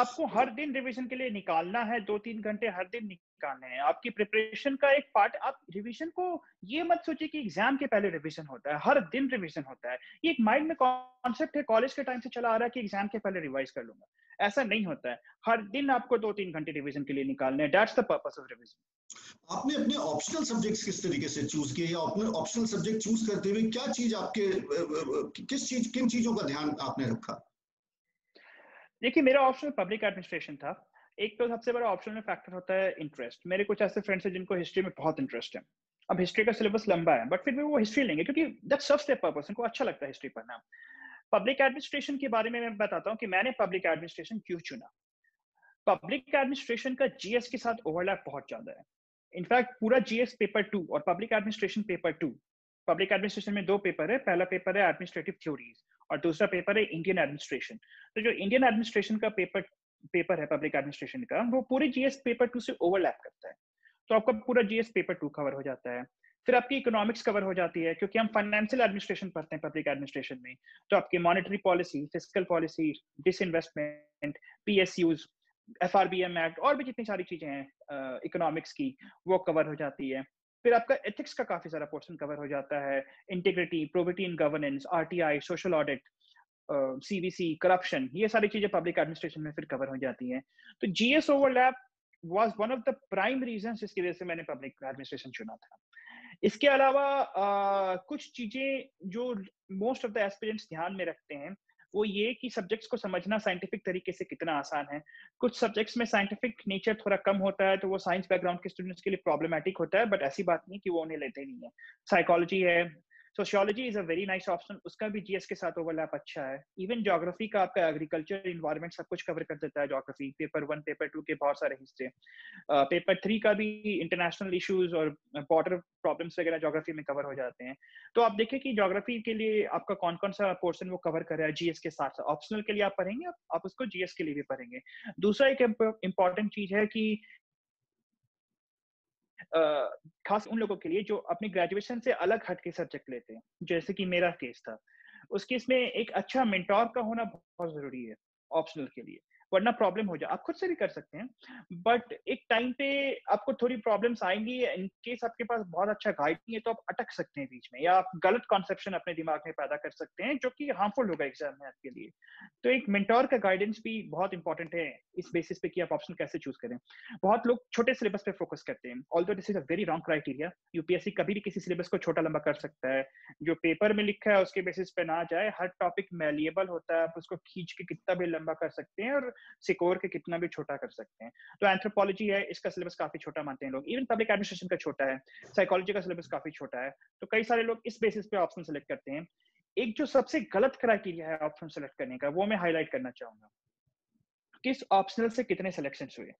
आपको हर दिन रिवीजन के लिए निकालना है दो तीन घंटे हर दिन निकालने हैं। आपकी प्रिपरेशन का एक पार्ट आप रिवीजन को ये मत सोचिए कि एग्ज़ाम के पहले रिवीजन होता है हर दिन रिवीजन होता है। ये एक माइंड में कॉन्सेप्ट है कॉलेज के टाइम से चला आ रहा है कि एग्ज़ाम के पहले रिवाइज कर लूँगा। ऐसा नहीं होता है। हर दिन आपको दो तीन घंटे रिविजन के लिए निकालने हैं। That's the purpose of revision आपने अपने ऑप्शनल सब्जेक्ट्स किस तरीके से चूज़ किए या अपने ऑप्शनल सब्जेक्ट चूज़ करते हुए क्या चीज़ आपके किस चीज़ किन चीज़ों का ध्यान आपने रखा? देखिए मेरा ऑप्शन पब्लिक एडमिनिस्ट्रेशन था। एक तो सबसे बड़ा ऑप्शन में फैक्टर होता है इंटरेस्ट मेरे कुछ ऐसे फ्रेंड्स हैं जिनको हिस्ट्री में बहुत इंटरेस्ट है। अब हिस्ट्री का सिलेबस लंबा है बट फिर भी वो हिस्ट्री लेंगे, क्योंकि दैट सर्व्स देयर पर्पस उनको अच्छा लगता है हिस्ट्री पढ़ना। पब्लिक एडमिनिस्ट्रेशन के बारे में मैं बताता हूँ कि मैंने पब्लिक एडमिनिस्ट्रेशन क्यों चुना। पब्लिक एडमिनिस्ट्रेशन का जीएस के साथ ओवरलैप बहुत ज़्यादा है। इनफैक्ट पूरा जीएस पेपर टू और public administration paper two public administration में दो पेपर है, पहला पेपर है एडमिनिस्ट्रेटिव थ्योरीज और दूसरा पेपर है इंडियन एडमिनिस्ट्रेशन तो जो इंडियन एडमिनिस्ट्रेशन का पेपर पेपर है पब्लिक एडमिनिस्ट्रेशन का, वो पूरे जीएस पेपर टू से ओवरलैप करता है। तो आपका पूरा जीएस पेपर टू कवर हो जाता है। फिर आपकी इकोनॉमिक्स कवर हो जाती है, क्योंकि हम फाइनेंशियल एडमिनिस्ट्रेशन पढ़ते हैं पब्लिक एडमिनिस्ट्रेशन में। तो आपकी monetary policy fiscal policy disinvestment P S Us F R B M act और भी जितनी सारी चीज़ें हैं इकोनॉमिक्स की, वो कवर हो जाती है। फिर आपका एथिक्स का काफ़ी सारा पोर्शन कवर हो जाता है। Integrity probity in governance RTI social audit CBC corruption ये सारी चीज़ें पब्लिक एडमिनिस्ट्रेशन में फिर कवर हो जाती हैं। तो GS overlap was one of the prime reason जिसकी वजह से मैंने पब्लिक एडमिनिस्ट्रेशन चुना था। इसके अलावा uh, कुछ चीज़ें जो मोस्ट ऑफ़ द एस्पिरेंट्स ध्यान में रखते हैं वो ये कि सब्जेक्ट्स को समझना साइंटिफिक तरीके से कितना आसान है। कुछ सब्जेक्ट्स में साइंटिफिक नेचर थोड़ा कम होता है तो वो साइंस बैकग्राउंड के स्टूडेंट्स के लिए प्रॉब्लमेटिक होता है बट ऐसी बात नहीं कि वो उन्हें लेते नहीं है। साइकोलॉजी है sociology is a very nice option उसका भी जीएस के साथ ओवरलैप अच्छा है. इवन जोग्राफी का आपका एग्रीकल्चर इन्वायरमेंट सब कुछ कवर कर देता है geography paper one paper two के बहुत सारे हिस्से. पेपर थ्री का भी इंटरनेशनल इशूज और बॉर्डर प्रॉब्लम्स वगैरह जोग्राफी में कवर हो जाते हैं. तो आप देखें कि जोग्राफी के लिए आपका कौन कौन सा पोर्सन वो कवर कर रहा है जीएस के साथ? ऑप्शनल के लिए आप पढ़ेंगे, आप उसको जीएस के लिए भी पढ़ेंगे. दूसरा एक इंपॉर्टेंट चीज़ है कि खास उन लोगों के लिए जो अपनी ग्रेजुएशन से अलग हट के सब्जेक्ट लेते हैं। जैसे कि मेरा केस था। उस केस में एक अच्छा मेंटोर का होना बहुत ज़रूरी है ऑप्शनल के लिए। वरना प्रॉब्लम हो जाए आप खुद से भी कर सकते हैं। बट एक टाइम पे आपको थोड़ी प्रॉब्लम्स आएँगी इन केस आपके पास बहुत अच्छा गाइड नहीं है तो आप अटक सकते हैं बीच में, या आप गलत कॉन्सेप्शन अपने दिमाग में पैदा कर सकते हैं, जो कि हार्मफुल होगा एग्ज़ाम में आपके लिए। तो एक मेंटोर का गाइडेंस भी बहुत इंपॉर्टेंट है, इस बेसिस पे कि आप ऑप्शन कैसे चूज़ करें। बहुत लोग छोटे सिलेबस पे फोकस करते हैं although this is a very wrong criteria UPSC कभी भी किसी सिलेबस को छोटा लंबा कर सकता है। जो पेपर में लिखा है, उसके बेसिस पे ना जाए, हर टॉपिक मैलिएबल होता है, आप उसको खींच के कितना भी लंबा कर सकते हैं, और सिकोर के कितना भी छोटा कर सकते हैं। तो एंथ्रोपोलॉजी है, इसका सिलेबस काफ़ी छोटा मानते हैं लोग। इवन पब्लिक एडमिनिस्ट्रेशन का छोटा है साइकोलॉजी का सिलेबस काफ़ी छोटा है। तो कई सारे लोग इस बेसिस पे ऑप्शन सेलेक्ट करते हैं। एक जो सबसे गलत क्राइटेरिया है ऑप्शन सेलेक्ट करने का, वो मैं हाईलाइट करना चाहूँगा। किस ऑप्शनल से कितने सिलेक्शन हुए?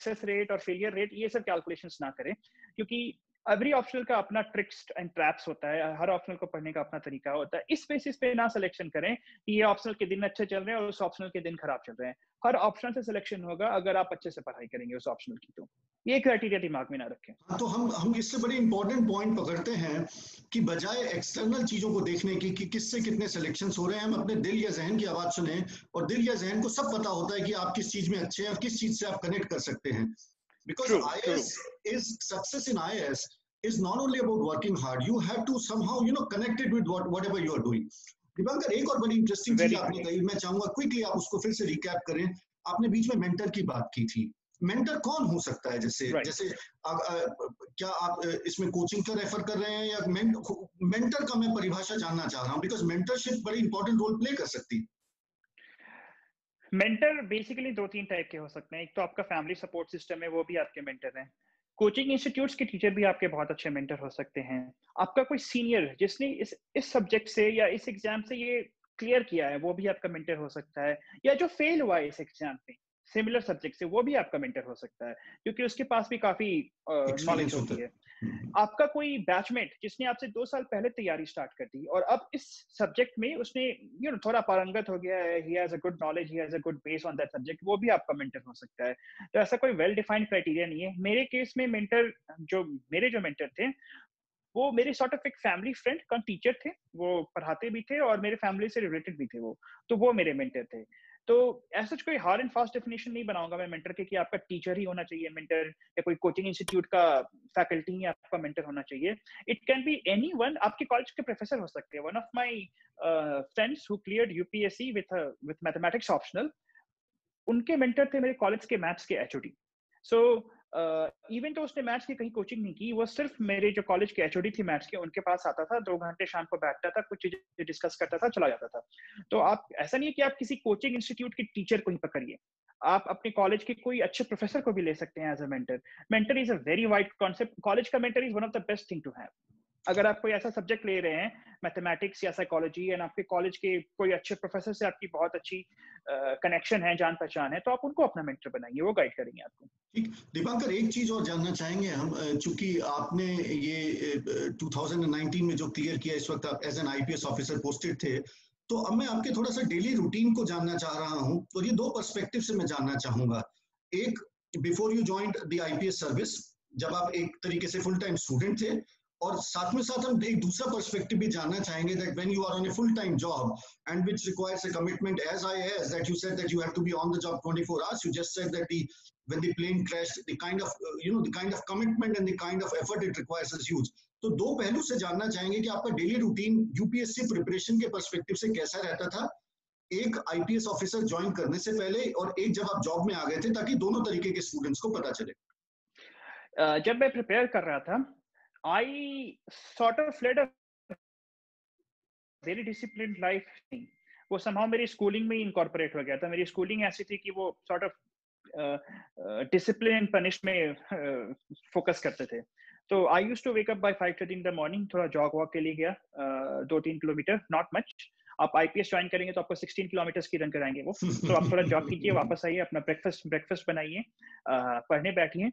सक्सेस रेट और फेलियर रेट ये सब कैलकुलेशंस ना करें, क्योंकि एवरी ऑप्शनल का अपना ट्रिक्स एंड ट्रैप्स होता है, हर ऑप्शनल को पढ़ने का अपना तरीका होता है। इस बेसिस पे ना सिलेक्शन करें कि ये ऑप्शनल के दिन अच्छे चल रहे हैं और उस ऑप्शनल के दिन खराब चल रहे हैं। हर ऑप्शनल से सिलेक्शन होगा अगर आप अच्छे से पढ़ाई करेंगे उस ऑप्शनल की तो। ये क्राइटेरिया दिमाग में ना रखें। हाँ तो हम हम इससे बड़े इंपॉर्टेंट पॉइंट पकड़ते हैं कि बजाय एक्सटर्नल चीज़ों को देखने की कि किससे कितने सिलेक्शन हो रहे हैं, हम अपने दिल या जहन की आवाज़ सुने और दिल या जहन को सब पता होता है कि आप किस चीज़ में अच्छे हैं किस चीज़ से आप कनेक्ट कर सकते हैं। Because I is success in I is is not only about working hard. You have to somehow you know connect it with what whatever you are doing. Diwakar एक और बड़ी इंटरेस्टिंग चीज़ आपने कही मैं चाहूँगा क्विकली आप उसको फिर से रिकैप करें। आपने बीच में मेंटर की बात की थी। मेंटर कौन हो सकता है? जैसे right. जैसे आ, आ, क्या आप इसमें कोचिंग का रेफर कर रहे हैं या मेंटर का मैं परिभाषा जानना चाह रहा हूँ बिकॉज़ मेंटरशिप बड़ी इंपॉर्टेंट रोल प्ले कर सकती। है मेंटर बेसिकली दो तीन टाइप के हो सकते हैं। एक तो आपका फैमिली सपोर्ट सिस्टम है वो भी आपके मेंटर हैं। कोचिंग इंस्टीट्यूट्स के टीचर भी आपके बहुत अच्छे मेंटर हो सकते हैं। आपका कोई सीनियर जिसने इस इस सब्जेक्ट से या इस एग्ज़ाम से ये क्लियर किया है वो भी आपका मेंटर हो सकता है। या जो फेल हुआ है इस एग्ज़ाम में सिमिलर सब्जेक्ट से वो भी आपका मेंटर हो सकता है क्योंकि उसके पास भी काफ़ी नॉलेज होती है। आपका कोई बैचमेट जिसने आपसे दो साल पहले तैयारी स्टार्ट कर दी और अब इस सब्जेक्ट में उसने यू नो थोड़ा पारंगत हो गया है he has a good knowledge he has a good base on that subject वो भी आपका मेंटर हो सकता है। तो ऐसा कोई वेल डिफाइंड क्राइटेरिया नहीं है। मेरे केस में मेंटर जो मेरे जो मेंटर थे, वो मेरे सॉर्ट ऑफ़ एक फैमिली फ्रेंड कम टीचर थे, वो पढ़ाते भी थे और मेरे फैमिली से रिलेटेड भी थे वो। तो वो मेरे मेंटर थे। तो ऐसा कोई हार्ड एंड फास्ट डेफिनेशन नहीं बनाऊँगा मैं मेंटर के कि आपका टीचर ही होना चाहिए मेंटर या कोई कोचिंग इंस्टीट्यूट का फैकल्टी ही आपका मेंटर होना चाहिए। It can be any one आपके कॉलेज के प्रोफेसर हो सकते हैं। One of my friends who clear UPSC with with mathematics optional उनके मेंटर थे मेरे कॉलेज के मैथ्स के एचओडी सो इवन तो उसने मैथ्स की कहीं कोचिंग नहीं की, वो सिर्फ़ मेरे जो कॉलेज के एचओडी थी मैथ्स के, उनके पास आता था, दो घंटे शाम को बैठता था, कुछ चीज़ें डिस्कस करता था, चला जाता था। तो आप, ऐसा नहीं है कि आप किसी कोचिंग इंस्टीट्यूट के टीचर को ही पकड़िए। आप अपने कॉलेज के कोई अच्छे प्रोफेसर को भी ले सकते हैं as a mentor mentor is a very wide concept college का mentor is one of the best thing to have अगर आप कोई ऐसा सब्जेक्ट ले रहे हैं मैथमेटिक्स या साइकोलॉजी एंड आपके कॉलेज के कोई अच्छे प्रोफेसर से आपकी बहुत अच्छी कनेक्शन uh, है जान पहचान है तो आप उनको अपना मेंटर बनाएँगे वो गाइड करेंगे आपको। ठीक। दीपांकर एक चीज़ और जानना चाहेंगे हम चूँकि आपने ये 2019 में जो क्लियर किया इस वक्त आप as an IPS officer posted थे तो अब मैं आपके थोड़ा सा डेली रूटीन को जानना चाह रहा हूँ और ये दो परस्पेक्टिव से मैं जानना चाहूँगा। एक before you joined the IPS service जब आप एक तरीके से फुल टाइम स्टूडेंट थे और साथ में साथ हम एक दूसरा पर्सपेक्टिव भी जानना चाहेंगे that when you are on a full time job and which requires a commitment as I as that you said that you have to be on the job 24 hours you just said that the the plane crashed the kind of uh, you know the kind of commitment and the kind of effort it requires is huge. तो दो पहलू से जानना चाहेंगे कि आपका daily routine UPSC preparation के perspective से कैसा रहता था? एक आईपीएस ऑफिसर ज्वाइन करने से पहले और एक जब आप जॉब में आ गए थे ताकि दोनों तरीके के स्टूडेंट्स को पता चले। जब मैं प्रिपेयर कर रहा था I sort of led a very disciplined life. thing. वो somehow मेरी स्कूलिंग में इनकॉर्पोरेट हो गया था मेरी स्कूलिंग ऐसी थी कि वो sort of discipline and punish में फोकस uh, करते थे तो I used to wake up by five thirty in the morning थोड़ा जॉग वॉक के लिए गया uh, दो तीन किलोमीटर नॉट मच आप आईपीएस ज्वाइन करेंगे तो आपको 16 किलोमीटर की रन कराएँगे वो। तो आप थोड़ा जॉब कीजिए वापस आइए अपना ब्रेकफास्ट ब्रेकफास्ट बनाइए पढ़ने बैठिए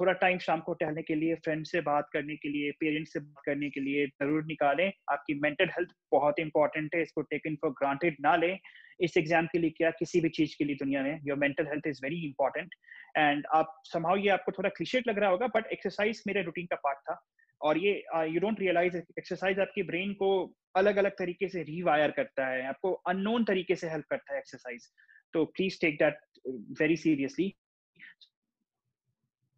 थोड़ा टाइम शाम को टहलने के लिए फ्रेंड से बात करने के लिए पेरेंट्स से बात करने के लिए ज़रूर निकालें। आपकी मेंटल हेल्थ बहुत इंपॉर्टेंट है इसको टेक इन फॉर ग्रांटेड ना लें। इस एग्ज़ाम के लिए क्या किसी भी चीज़ के लिए दुनिया में your mental health is very important and आप समाव ये आपको थोड़ा क्लिशेट लग रहा होगा बट एक्सरसाइज मेरे रूटीन का पार्ट था। और ये यू डोंट रियलाइज़ एक्सरसाइज आपकी ब्रेन को अलग अलग तरीके से रीवायर करता है आपको अननोन तरीके से हेल्प करता है एक्सरसाइज तो please take that very seriously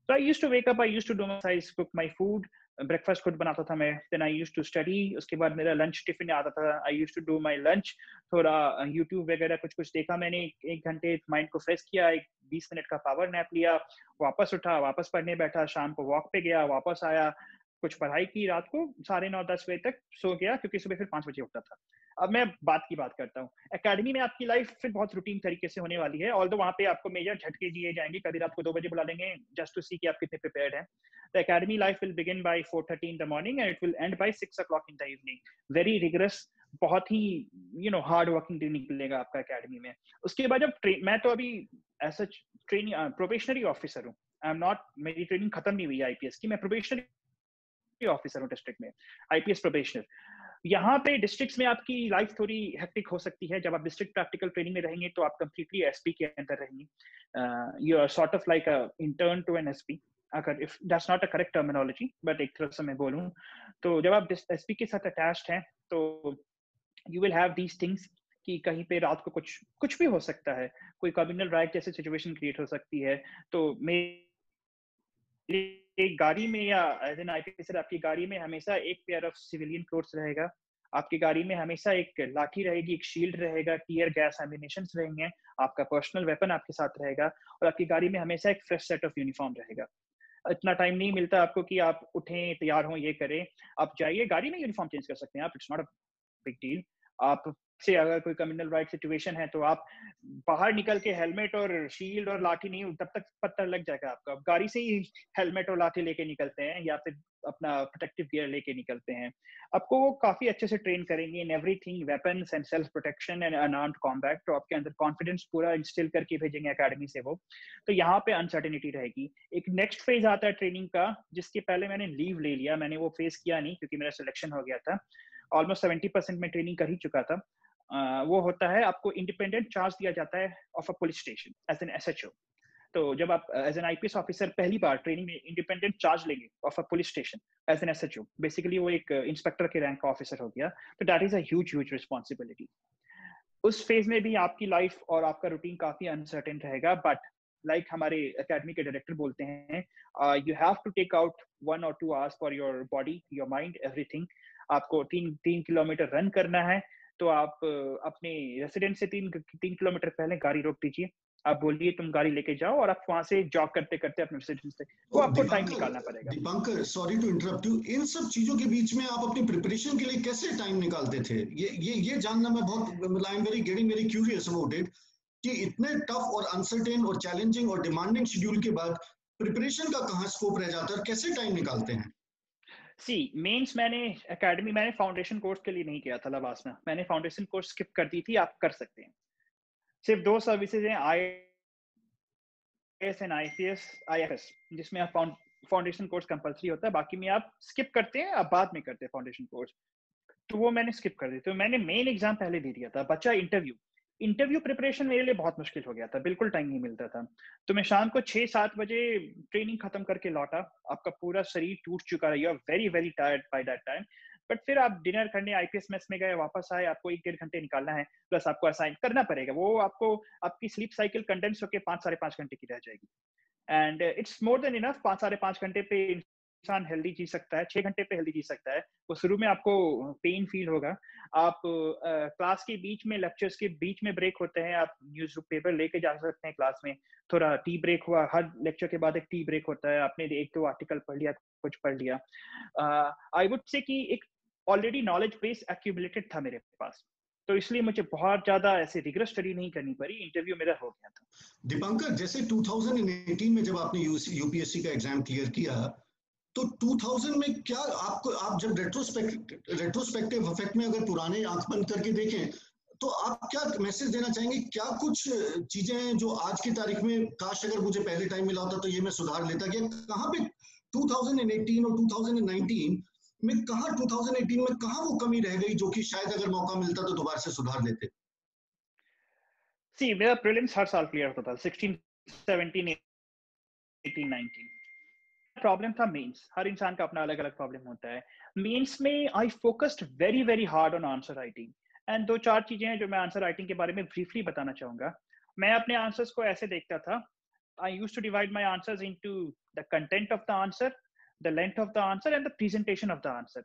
So I used to wake up, I used to cook my food, breakfast खुद बनाता था मैं then I used to study उसके बाद मेरा लंच टिफ़िन आता था I used to do my lunch थोड़ा यूट्यूब वगैरह कुछ कुछ देखा मैंने एक घंटे माइंड को फ्रेश किया एक बीस मिनट का पावर नैप लिया वापस उठा वापस पढ़ने बैठा शाम को वॉक पे गया वापस आया कुछ पढ़ाई की रात को, साढ़े नौ, दस बजे तक सो गया, क्योंकि सुबह फिर पाँच बजे उठता था। अब मैं बात की बात करता हूँ। एकेडमी में आपकी लाइफ फिर बहुत रूटीन तरीके से होने वाली है ऑल दो वहाँ पे आपको मेजर झटके दिए जाएँगे, कभी आपको दो बजे बुला देंगे जस्ट टू सी कि आप कितने प्रिपेयर्ड हैं। The academy life will begin by 4:30 in the morning and it will end by 6 o'clock in the evening very rigorous बहुत ही you know hard working training मिलेगा आपका अकेडमी में। उसके बाद जब मैं तो अभी ऐसा ट्रेनिंग प्रोबेशनरी ऑफिसर हूँ। आई एम नॉट मेरी ट्रेनिंग खत्म नहीं हुई आईपीएस की, मैं प्रोबेशनरी ऑफिसर हूँ डिस्ट्रिक्ट में आईपीएस प्रोबेशनर यहाँ पे डिस्ट्रिक्ट्स में आपकी लाइफ थोड़ी हेक्टिक हो सकती है। जब आप डिस्ट्रिक्ट प्रैक्टिकल ट्रेनिंग में रहेंगे तो आप कंप्लीटली एसपी के अंदर रहेंगे। You are sort of like intern to an SP अगर if that's not a correct terminology but एक तरह से मैं बोलूँ तो जब आप एसपी के साथ अटैच्ड हैं तो you will have these things कि कहीं पे रात को कुछ कुछ भी हो सकता है। कोई कम्युनल राइट जैसे सिचुएशन क्रिएट हो सकती है। तो मेरी एक गाड़ी में या एज एन आईपीएसर आपकी गाड़ी में हमेशा एक पेयर ऑफ़ सिविलियन क्लोथ्स रहेगा। आपकी गाड़ी में हमेशा एक लाठी रहेगी, एक शील्ड रहेगा टीयर गैस एमिनेशन रहेंगे, आपका पर्सनल वेपन आपके साथ रहेगा और आपकी गाड़ी में हमेशा एक फ्रेश सेट ऑफ़ यूनिफॉर्म रहेगा। इतना टाइम नहीं मिलता आपको कि आप उठें, तैयार हों, ये करें। आप जाइए, गाड़ी में यूनिफॉर्म चेंज कर सकते हैं आप it's not a big deal आप से अगर कोई कम्युनल राइट सिचुएशन है तो आप बाहर निकल के हेलमेट और शील्ड और लाठी नहीं, तब तक पत्थर लग जाएगा आपका। आप गाड़ी से ही हेलमेट और लाठी लेके निकलते हैं या फिर अपना प्रोटेक्टिव गियर लेके निकलते हैं। आपको वो काफ़ी अच्छे से ट्रेन करेंगे in everything weapons and self protection and unarmed combat तो आपके अंदर कॉन्फिडेंस पूरा इंस्टिल करके भेजेंगे अकेडमी से वो। तो यहाँ पे अनसर्टेनिटी रहेगी। एक नेक्स्ट फ़ेज़ आता है ट्रेनिंग का, जिसके पहले मैंने लीव ले लिया, मैंने वो फेस किया नहीं, क्योंकि मेरा सिलेक्शन हो गया था। ऑलमोस्ट सेवेंटी परसेंट में ट्रेनिंग कर ही चुका था। वो होता है, आपको इंडिपेंडेंट चार्ज दिया जाता है of a police station as an S तो जब आप एज एन आईपीएस ऑफिसर पहली बार ट्रेनिंग में इंडिपेंडेंट चार्ज लेंगे of a police station as an S basically वो एक इंस्पेक्टर के रैंक का ऑफिसर हो गया तो that is a huge responsibility उस फ़ेज़ में भी आपकी लाइफ और आपका रूटीन काफ़ी अनसर्टेन रहेगा बट लाइक like हमारे अकेडमी के डायरेक्टर बोलते हैं you have to take out one or two hours for your body your mind everything आपको तीन तीन किलोमीटर रन करना है तो आप अपने रेसिडेंट से तीन तीन किलोमीटर पहले गाड़ी रोक दीजिए। आप बोलिए तुम गाड़ी लेके जाओ और आप वहाँ से जॉग करते करते अपने रेसिडेंट से वो आपको टाइम निकालना पड़ेगा। Dipankar sorry to interrupt you इन सब चीज़ों के बीच में आप अपनी प्रिपरेशन के लिए कैसे टाइम निकालते थे? ये ये ये जानना मैं बहुत I am very getting very curious about it कि इतने टफ और अनसर्टेन और चैलेंजिंग और डिमांडिंग शेड्यूल के बाद प्रिपरेशन का कहाँ स्कोप रह जाता है और कैसे टाइम निकालते हैं? सी मेंस मैंने एकेडमी मैंने फाउंडेशन कोर्स के लिए नहीं किया था लवास में। मैंने फाउंडेशन कोर्स स्किप कर दी थी, आप कर सकते हैं। सिर्फ़ दो सर्विसेज़ हैं I S and I C S I F S जिसमें आप फाउंडेशन कोर्स कंपलसरी होता है। बाकी में आप स्किप करते हैं, आप बाद में करते हैं फाउंडेशन कोर्स तो वो मैंने स्किप कर दी। तो मैंने मेन एग्ज़ाम पहले दे दिया था बच्चा इंटरव्यू इंटरव्यू प्रिपरेशन मेरे लिए बहुत मुश्किल हो गया था, बिल्कुल टाइम नहीं मिलता था। तो मैं शाम को छह सात बजे ट्रेनिंग खत्म करके लौटा, आपका पूरा शरीर टूट चुका है you are very very tired by that time but फिर आप डिनर करने आईपीएस मेस में गए, वापस आए, आपको एक डेढ़ घंटे निकालना है प्लस आपको असाइन करना पड़ेगा। वो आपको, आपकी स्लीप साइकिल कंडेंस होकर पाँच साढ़े पाँच घंटे की रह जाएगी। And it's more than enough पाँच साढ़े पाँच घंटे पे इंसान हेल्दी जी सकता है, छह घंटे पे हेल्दी जी सकता है, वो शुरू में आपको पेन फील होगा। आप क्लास के बीच में लेक्चर्स के बीच में ब्रेक होते हैं, आप न्यूज़ पेपर लेके जा सकते हैं क्लास में। थोड़ा टी ब्रेक हुआ, हर लेक्चर के बाद एक टी ब्रेक होता है, आपने एक दो आर्टिकल पढ़ लिया, कुछ पढ़ लिया। आई वुड से कि एक ऑलरेडी नॉलेज बेस एक्यूमुलेटेड था मेरे पास। तो इसलिए मुझे बहुत ज़्यादा ऐसे रिग्रेस स्टडी नहीं करनी पड़ी इंटरव्यू मेरा हो गया था। दीपांकर, जैसे 2018 में जब आपने यूपीएससी का एग्ज़ाम क्लियर किया तो 2000 में क्या आपको, आप जब रेट्रोस्पेक्ट रेट्रोस्पेक्टिव इफ़ेक्ट में अगर पुराने आँख बंद करके देखें तो आप क्या मैसेज देना चाहेंगे? क्या कुछ चीज़ें हैं जो आज की तारीख में, काश अगर मुझे पहले टाइम मिला होता तो ये मैं सुधार लेता कि कहाँ पे 2018 और 2019 में कहा 2018 में कहा वो कमी रह गई जो कि शायद अगर मौका मिलता तो दोबारा से सुधार लेते? सी मेरा प्रीलिम्स हर साल क्लियर होता था 16 17 18 19 प्रॉब्लम था मेंस हर इंसान का अपना अलग अलग प्रॉब्लम होता है। मेंस में I focused very very hard on answer writing and दो चार चीज़ें हैं जो मैं आंसर राइटिंग के बारे में ब्रीफली बताना चाहूँगा। मैं अपने आंसर्स को ऐसे देखता था। I used to divide my answers into the content of the answer the length of the answer and the presentation of the answer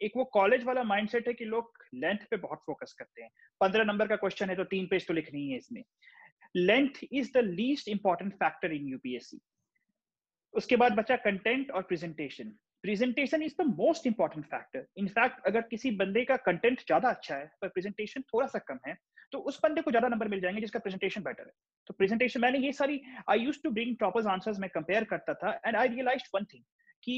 एक वो कॉलेज वाला माइंडसेट है कि लोग लेंथ पे बहुत फोकस करते हैं। पंद्रह नंबर का क्वेश्चन है तो तीन पेज तो लिखनी है इसमें। Length is the least important factor in UPSC उसके बाद बचा कंटेंट और presentation presentation is the most important factor in fact अगर किसी बंदे का कंटेंट ज़्यादा अच्छा है, पर प्रेजेंटेशन थोड़ा सा कम है तो उस बंदे को ज़्यादा नंबर मिल जाएँगे जिसका प्रेजेंटेशन बेटर है. तो प्रेजेंटेशन मैंने ये सारी I use to bring proper answers में कंपेयर करता था and I realise one thing कि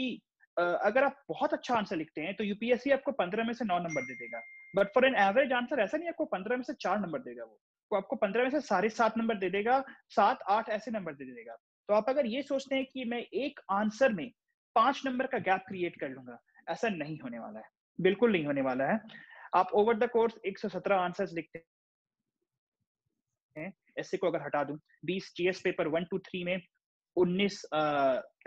अगर आप बहुत अच्छा आंसर लिखते हैं तो यूपीएससी आपको पंद्रह में से नौ नंबर दे देगा. But for an average answer ऐसा नहीं आपको पंद्रह में से चार नंबर देगा वो. वो आपको पंद्रह में से साढ़े सात नंबर दे देगा, सात, आठ ऐसे नंबर दे देगा. तो आप अगर ये सोचते हैं कि मैं एक आंसर में पाँच नंबर का गैप क्रिएट कर लूँगा, ऐसा नहीं होने वाला है। बिल्कुल नहीं होने वाला है। आप ओवर द कोर्स 117 आंसर्स लिखते हैं। ऐसे को अगर हटा दूँ 20 GS paper one two three में 19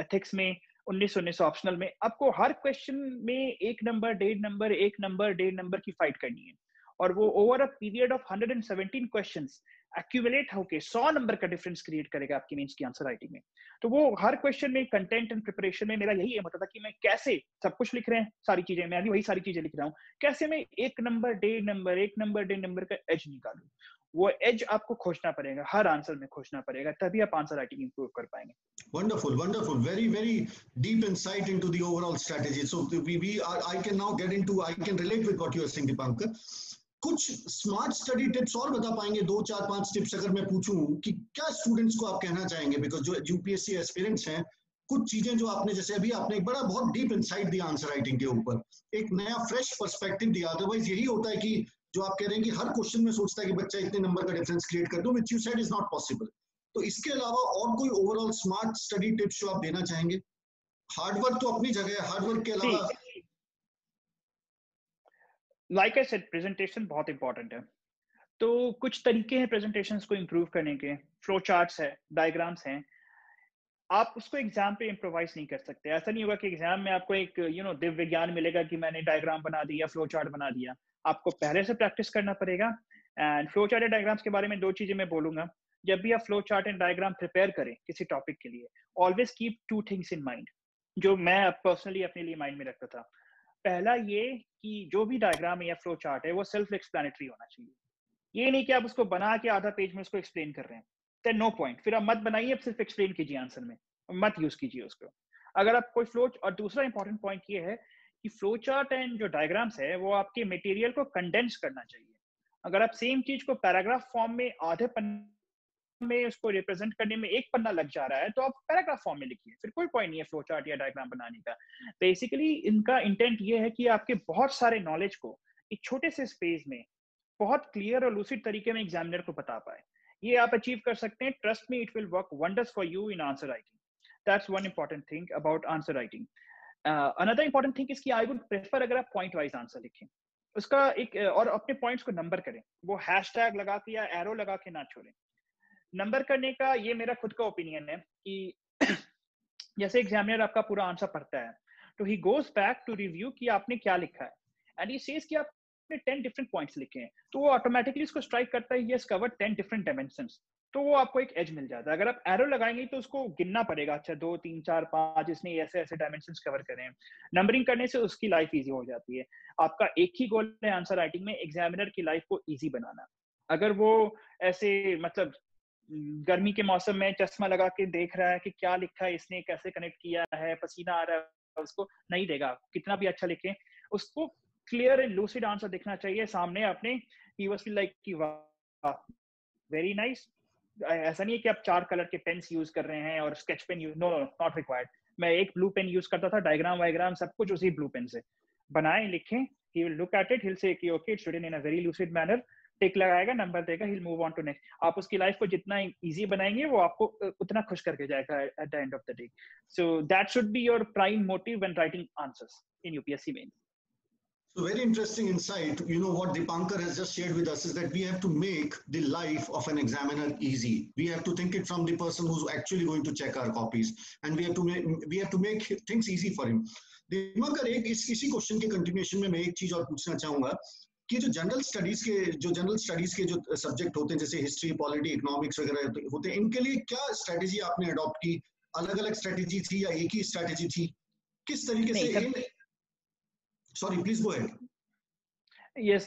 एथिक्स में, उन्नीस उन्नीस ऑप्शनल में, आपको हर क्वेश्चन में एक नंबर डेढ़ नंबर एक नंबर डेढ़ नंबर की फाइट करनी है। और वो over a period of 117 questions accumulate होके 100 नंबर का डिफरेंस क्रिएट करेगा आपकी मीन्स की आंसर राइटिंग में। तो वो हर क्वेश्चन में कंटेंट एंड प्रिपरेशन में मेरा यही एम होता था कि मैं कैसे सब कुछ लिख रहे हैं सारी चीज़ें मैं अभी वही सारी चीज़ें लिख रहा हूँ। कैसे मैं एक नंबर डेढ़ नंबर एक नंबर डेढ़ नंबर का एज निकालू? वो एज आपको खोजना पड़ेगा हर आंसर में खोजना पड़ेगा तभी आप आंसर राइटिंग इंप्रूव कर पाएँगे। Wonderful wonderful. Very very deep insight into the overall strategy. So we, we are, i can now get into i can relate with what you are saying dipankar. कुछ smart study tips और बता पाएँगे? दो चार पाँच tips अगर मैं पूछूँ कि क्या स्टूडेंट्स को आप कहना चाहेंगे? बिकॉज़ जो यूपीएससी एस्पिरेंट्स हैं कुछ चीज़ें जो आपने जैसे अभी आपने एक बड़ा बहुत डीप इनसाइट दिया आंसर राइटिंग के ऊपर। एक नया फ्रेश पर्सपेक्टिव दिया। अदरवाइज़ यही होता है कि जो आप कह रहे हैं कि हर क्वेश्चन में सोचता है कि बच्चा इतने नंबर का डिफरेंस क्रिएट कर दो which you said is not possible तो इसके अलावा और कोई ओवरऑल स्मार्ट स्टडी टिप्स जो आप देना चाहेंगे? हार्डवर्क तो अपनी जगह है। हार्डवर्क के अलावा लाइक आई सेड प्रेजेंटेशन बहुत इंपॉर्टेंट है। तो कुछ तरीके हैं प्रेजेंटेशंस को इम्प्रूव करने के। फ्लो चार्ट्स है डायग्राम्स हैं। आप उसको एग्ज़ाम पे इम्प्रोवाइज नहीं कर सकते। ऐसा नहीं होगा कि एग्ज़ाम में आपको एक यू नो दिव्य ज्ञान मिलेगा कि मैंने डायग्राम बना दिया फ्लो चार्ट बना दिया। आपको पहले से प्रैक्टिस करना पड़ेगा। And flow chart and diagrams के बारे में दो चीज़ें मैं बोलूँगा। जब भी आप flow chart and diagram prepare करें किसी टॉपिक के लिए always keep two things in mind जो मैं पर्सनली अपने लिए माइंड में रखता था। पहला ये कि जो भी डायग्राम है या फ्लो चार्ट है, वो सेल्फ एक्सप्लेनेटरी होना चाहिए। ये नहीं कि आप उसको बना के आधा पेज में उसको एक्सप्लेन कर रहे हैं। देन नो पॉइंट फिर आप मत बनाइए आप सिर्फ़ एक्सप्लेन कीजिए आंसर में। मत यूज़ कीजिए उसको। अगर आप कोई फ्लो और दूसरा इंपॉर्टेंट पॉइंट ये है कि फ्लो चार्ट एंड जो डायग्राम्स है, वो आपके मटेरियल को कंडेंस करना चाहिए। अगर आप सेम चीज़ को पैराग्राफ फॉर्म में आधे पन्ने में उसको रिप्रेजेंट करने में एक पन्ना लग जा रहा है तो आप पैराग्राफ फॉर्म में लिखिए। फिर कोई पॉइंट नहीं है फ्लो चार्ट या डायग्राम बनाने का। बेसिकली इनका इंटेंट ये है कि आपके बहुत सारे नॉलेज को एक छोटे से स्पेस में बहुत क्लियर और लूसिड तरीके में एग्जामिनर को बता पाए। ये आप अचीव कर सकते हैं। Trust me it will work wonders for you in answer writing that's one important thing about answer writing another important thing इसकी आई वुड प्रेफर अगर आप पॉइंट वाइज आंसर लिखें। उसका एक, और अपने पॉइंट्स को नंबर करें। वो हैश टैग लगा के या एरो लगा के ना छोड़ें। नंबर करने का ये मेरा खुद का ओपिनियन है कि जैसे एग्जामिनर आपका पूरा आंसर पढ़ता है तो he goes back to review कि आपने क्या लिखा है। एंड ही सेज कि आपने टेन डिफरेंट पॉइंट्स लिखे हैं तो वो ऑटोमेटिकली उसको स्ट्राइक करता है yes cover ten different dimensions तो वो आपको एक एज मिल जाता है। अगर आप एरो लगाएँगे तो उसको गिनना पड़ेगा अच्छा दो, तीन, चार, पाँच इसने ऐसे ऐसे डायमेंशन कवर करे। नंबरिंग करने से उसकी लाइफ ईजी हो जाती है। आपका एक ही गोल है आंसर राइटिंग में एग्जामिनर की लाइफ को ईजी बनाना। अगर वो ऐसे मतलब गर्मी के मौसम में चश्मा लगा के देख रहा है कि क्या लिखा है, इसने कैसे कनेक्ट किया है, पसीना आ रहा है, उसको नहीं देगा। कितना भी अच्छा लिखे, उसको क्लियर एंड लूसिड आंसर दिखना चाहिए सामने अपने। ही लाइक कि, वाह वेरी नाइस ऐसा नहीं है कि आप चार कलर के पेन्स यूज़ कर रहे हैं और sketch pen use no no not required मैं एक ब्लू पेन यूज़ करता था डायग्राम वायग्राम सब कुछ उसी ब्लू पेन से। बनाए, लिखें will look at it he'll say कि okay it's written in a very lucid manner tick लगाएगा नंबर देगा he'll move on to next आप उसकी लाइफ को जितना इजी बनाएँगे वो आपको उतना खुश करके जाएगा at the end of the day so that should be your prime motive when writing answers in UPSC mains So very interesting insight. You know what Dipankar has just shared with us is that we have to make the life of an examiner easy. We have to think it from the person who's actually going to check our copies, and we have to make we have to make things easy for him. Dipankar एक इस इसी question के continuation में मैं एक चीज़ और पूछना चाहूँगा कि जो जनरल स्टडीज़ के जो जनरल स्टडीज़ के जो सब्जेक्ट होते हैं जैसे हिस्ट्री पॉलिटी इकोनॉमिक्स वगैरह होते हैं इनके लिए क्या स्ट्रेटेजी आपने अडॉप्ट की? अलग अलग स्ट्रेटेजी थी या एक ही स्ट्रेटेजी थी? किस तरीके से sorry please go ahead yes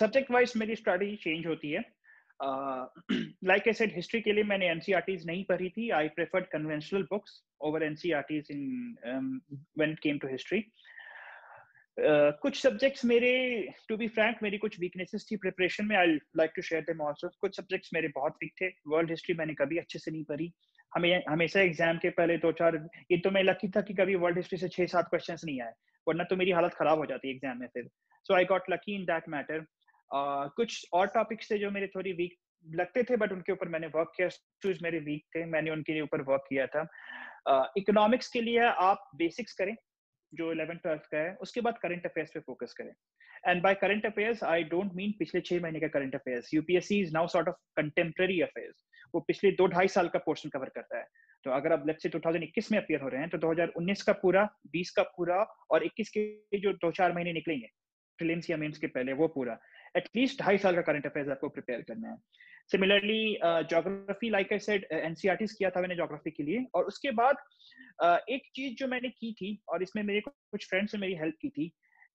subject wise मेरी स्ट्रेटजी चेंज होती है. लाइक आई सेड हिस्ट्री के लिए मैंने एनसीईआरटीज नहीं पढ़ी थी. I preferred conventional books over NCERTs in when it came to history कुछ सब्जेक्ट्स मेरे टू बी फ्रैंक मेरी कुछ वीकनेसेस थी प्रिपरेशन में. I like to share them also कुछ सब्जेक्ट्स मेरे बहुत वीक थे. वर्ल्ड हिस्ट्री मैंने कभी अच्छे से नहीं पढ़ी. हमें हमेशा एग्ज़ाम के पहले दो चार ये तो मैं लकी था कि कभी वर्ल्ड हिस्ट्री से छह सात क्वेश्चन नहीं आए वरना तो मेरी हालत खराब हो जाती एग्ज़ाम में फिर. So I got lucky in that matter कुछ और टॉपिक्स थे जो मेरे थोड़ी वीक लगते थे बट उनके ऊपर मैंने वर्क किया. चूज़ मेरे वीक थे. मैंने उनके ऊपर वर्क किया था. इकोनॉमिक्स uh, के लिए आप बेसिक्स करें. जो इलेवन ट्वेल्थ का है, उसके बाद करंट अफेयर्स पे फोकस करें। And by current affairs I don't mean पिछले छह महीने का current affairs UPSC is now sort of contemporary affairs वो पिछले दो ढाई साल का पोर्शन कवर करता है। तो अगर आप लेट्स से 2021 में अपियर हो रहे हैं तो 2019 का पूरा 20 का पूरा और 21 के जो दो चार महीने निकलेंगे या के पहले, वो पूरा। एटलीस्ट ढाई साल का करंट अफेयर्स आपको प्रिपेयर करना है। Similarly geography like I said NCERTs किया था मैंने जोग्राफी के लिए। और उसके बाद uh, एक चीज़ जो मैंने की थी और इसमें मेरे कुछ फ्रेंड्स ने मेरी हेल्प की थी